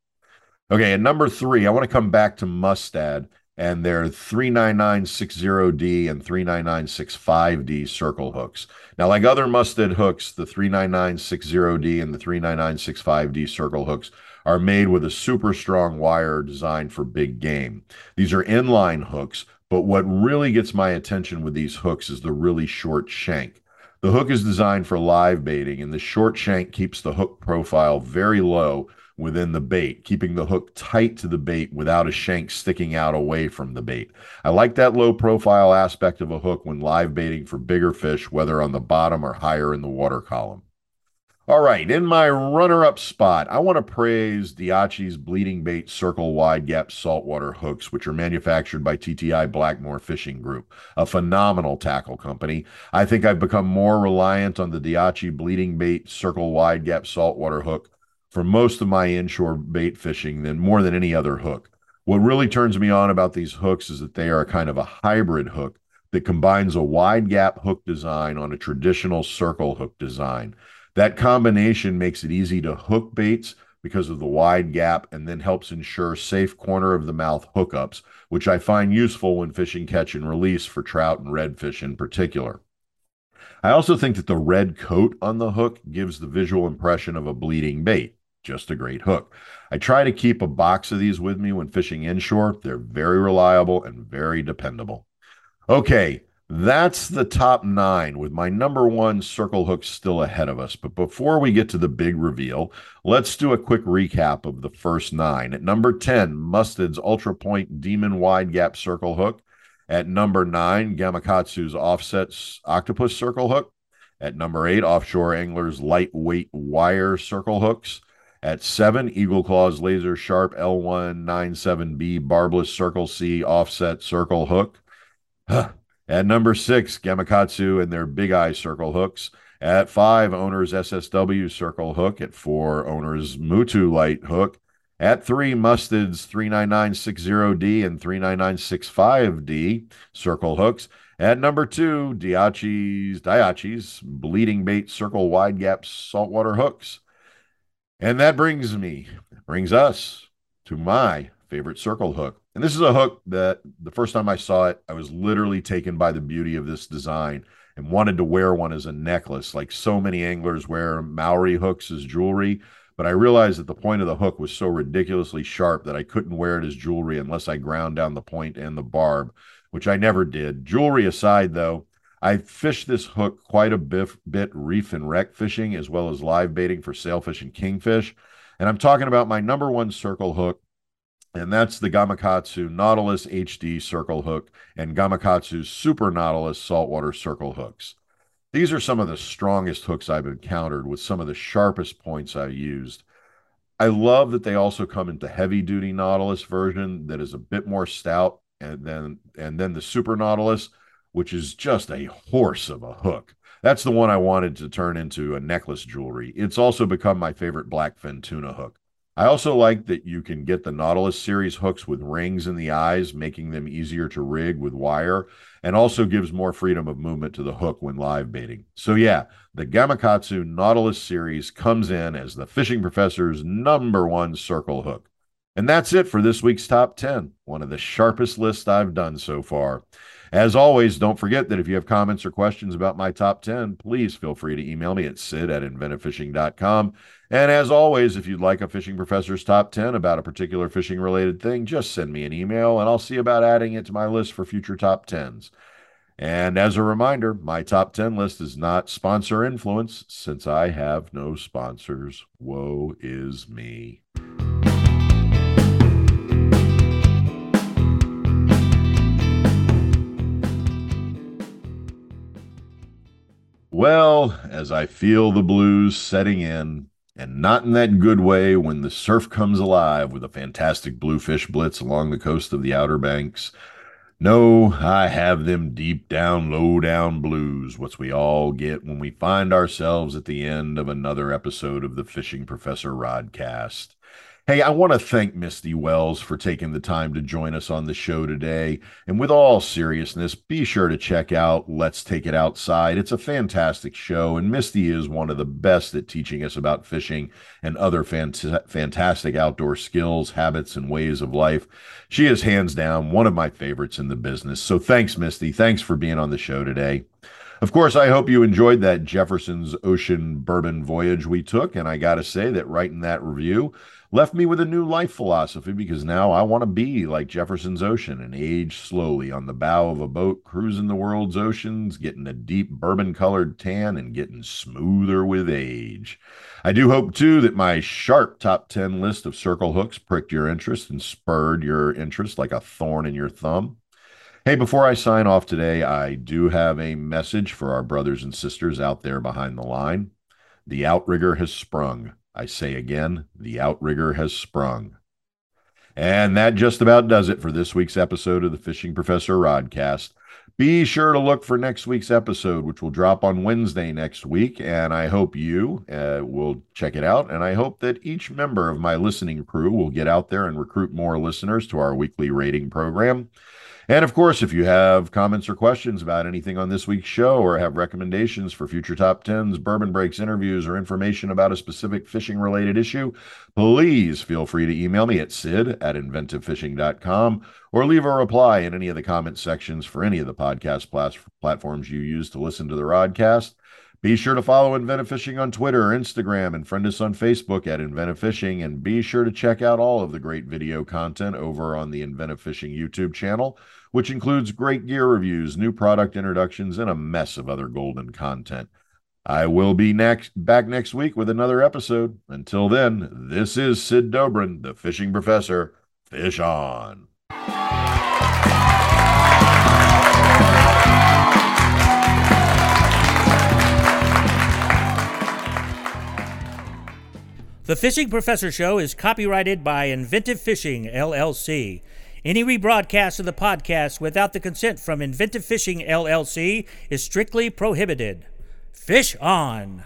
Okay, at number three, I want to come back to Mustad and their 39960D and 39965D circle hooks. Now, like other Mustad hooks, the 39960D and the 39965D circle hooks are made with a super strong wire designed for big game. These are inline hooks, but what really gets my attention with these hooks is the really short shank. The hook is designed for live baiting, and the short shank keeps the hook profile very low within the bait, keeping the hook tight to the bait without a shank sticking out away from the bait. I like that low profile aspect of a hook when live baiting for bigger fish, whether on the bottom or higher in the water column. All right, in my runner up spot, I want to praise Daiichi's Bleeding Bait Circle Wide Gap Saltwater Hooks, which are manufactured by TTI Blakemore Fishing Group, a phenomenal tackle company. I think I've become more reliant on the Daiichi Bleeding Bait Circle Wide Gap Saltwater Hook for most of my inshore bait fishing than more than any other hook. What really turns me on about these hooks is that they are a kind of a hybrid hook that combines a wide gap hook design on a traditional circle hook design. That combination makes it easy to hook baits because of the wide gap and then helps ensure safe corner of the mouth hookups, which I find useful when fishing catch and release for trout and redfish in particular. I also think that the red coat on the hook gives the visual impression of a bleeding bait just a great hook. I try to keep a box of these with me when fishing inshore. They're very reliable and very dependable. Okay, that's the top nine with my number one circle hook still ahead of us. But before we get to the big reveal, let's do a quick recap of the first nine. At number 10, Mustad's Ultra Point Demon Wide Gap Circle Hook. At number nine, Gamakatsu's Offsets Octopus Circle Hook. At number eight, Offshore Anglers Lightweight Wire Circle Hooks. At seven, Eagle Claws Laser Sharp L197B Barbless Circle Sea Offset Circle Hook. At number six, Gamakatsu and their Big Eye Circle Hooks. At five, Owner's SSW Circle Hook. At four, Owner's Mutu Light Hook. At three, Mustad's 39960D and 39965D Circle Hooks. At number two, Daiichi's Daiichi's Bleeding Bait Circle Wide Gap Saltwater Hooks. And that brings me, brings us to my favorite circle hook. And this is a hook that the first time I saw it, I was literally taken by the beauty of this design and wanted to wear one as a necklace, like so many anglers wear Maori hooks as jewelry. But I realized that the point of the hook was so ridiculously sharp that I couldn't wear it as jewelry unless I ground down the point and the barb, which I never did. Jewelry aside, though, I fished this hook quite a bit, bit reef and wreck fishing as well as live baiting for sailfish and kingfish. And I'm talking about my number one circle hook, and that's the Gamakatsu Nautilus HD circle hook and Gamakatsu Super Nautilus saltwater circle hooks. These are some of the strongest hooks I've encountered with some of the sharpest points I've used. I love that they also come into heavy duty Nautilus version that is a bit more stout and then and then the Super Nautilus which is just a horse of a hook. That's the one I wanted to turn into a necklace jewelry. It's also become my favorite blackfin tuna hook. I also like that you can get the Nautilus series hooks with rings in the eyes, making them easier to rig with wire, and also gives more freedom of movement to the hook when live baiting. So, yeah, the Gamakatsu Nautilus series comes in as the fishing professor's number one circle hook. And that's it for this week's top 10, one of the sharpest lists I've done so far. As always, don't forget that if you have comments or questions about my top 10, please feel free to email me at sid at inventiveFishing.com. And as always, if you'd like a fishing professor's top 10 about a particular fishing related thing, just send me an email and I'll see about adding it to my list for future top 10s. And as a reminder, my top 10 list is not sponsor influence since I have no sponsors. Woe is me. Well, as I feel the blues setting in, and not in that good way when the surf comes alive with a fantastic bluefish blitz along the coast of the Outer Banks. No, I have them deep down, low down blues, what we all get when we find ourselves at the end of another episode of the Fishing Professor Rodcast. Hey, I want to thank Misty Wells for taking the time to join us on the show today. And with all seriousness, be sure to check out Let's Take It Outside. It's a fantastic show, and Misty is one of the best at teaching us about fishing and other fant- fantastic outdoor skills, habits, and ways of life. She is hands down one of my favorites in the business. So thanks, Misty. Thanks for being on the show today. Of course, I hope you enjoyed that Jefferson's Ocean bourbon voyage we took. And I got to say that writing that review, left me with a new life philosophy because now I want to be like Jefferson's Ocean and age slowly on the bow of a boat, cruising the world's oceans, getting a deep bourbon colored tan and getting smoother with age. I do hope too that my sharp top 10 list of circle hooks pricked your interest and spurred your interest like a thorn in your thumb. Hey, before I sign off today, I do have a message for our brothers and sisters out there behind the line. The outrigger has sprung. I say again, the outrigger has sprung. And that just about does it for this week's episode of the Fishing Professor Rodcast. Be sure to look for next week's episode, which will drop on Wednesday next week. And I hope you uh, will check it out. And I hope that each member of my listening crew will get out there and recruit more listeners to our weekly rating program. And of course, if you have comments or questions about anything on this week's show or have recommendations for future top 10s, bourbon breaks, interviews, or information about a specific fishing related issue, please feel free to email me at sid at inventivefishing.com or leave a reply in any of the comment sections for any of the podcast plat- platforms you use to listen to the Rodcast. Be sure to follow Inventive Fishing on Twitter or Instagram and friend us on Facebook at Inventive Fishing. And be sure to check out all of the great video content over on the Inventive Fishing YouTube channel, which includes great gear reviews, new product introductions, and a mess of other golden content. I will be next back next week with another episode. Until then, this is Sid Dobrin, the fishing professor. Fish on.
The Fishing Professor Show is copyrighted by Inventive Fishing, LLC. Any rebroadcast of the podcast without the consent from Inventive Fishing, LLC is strictly prohibited. Fish on!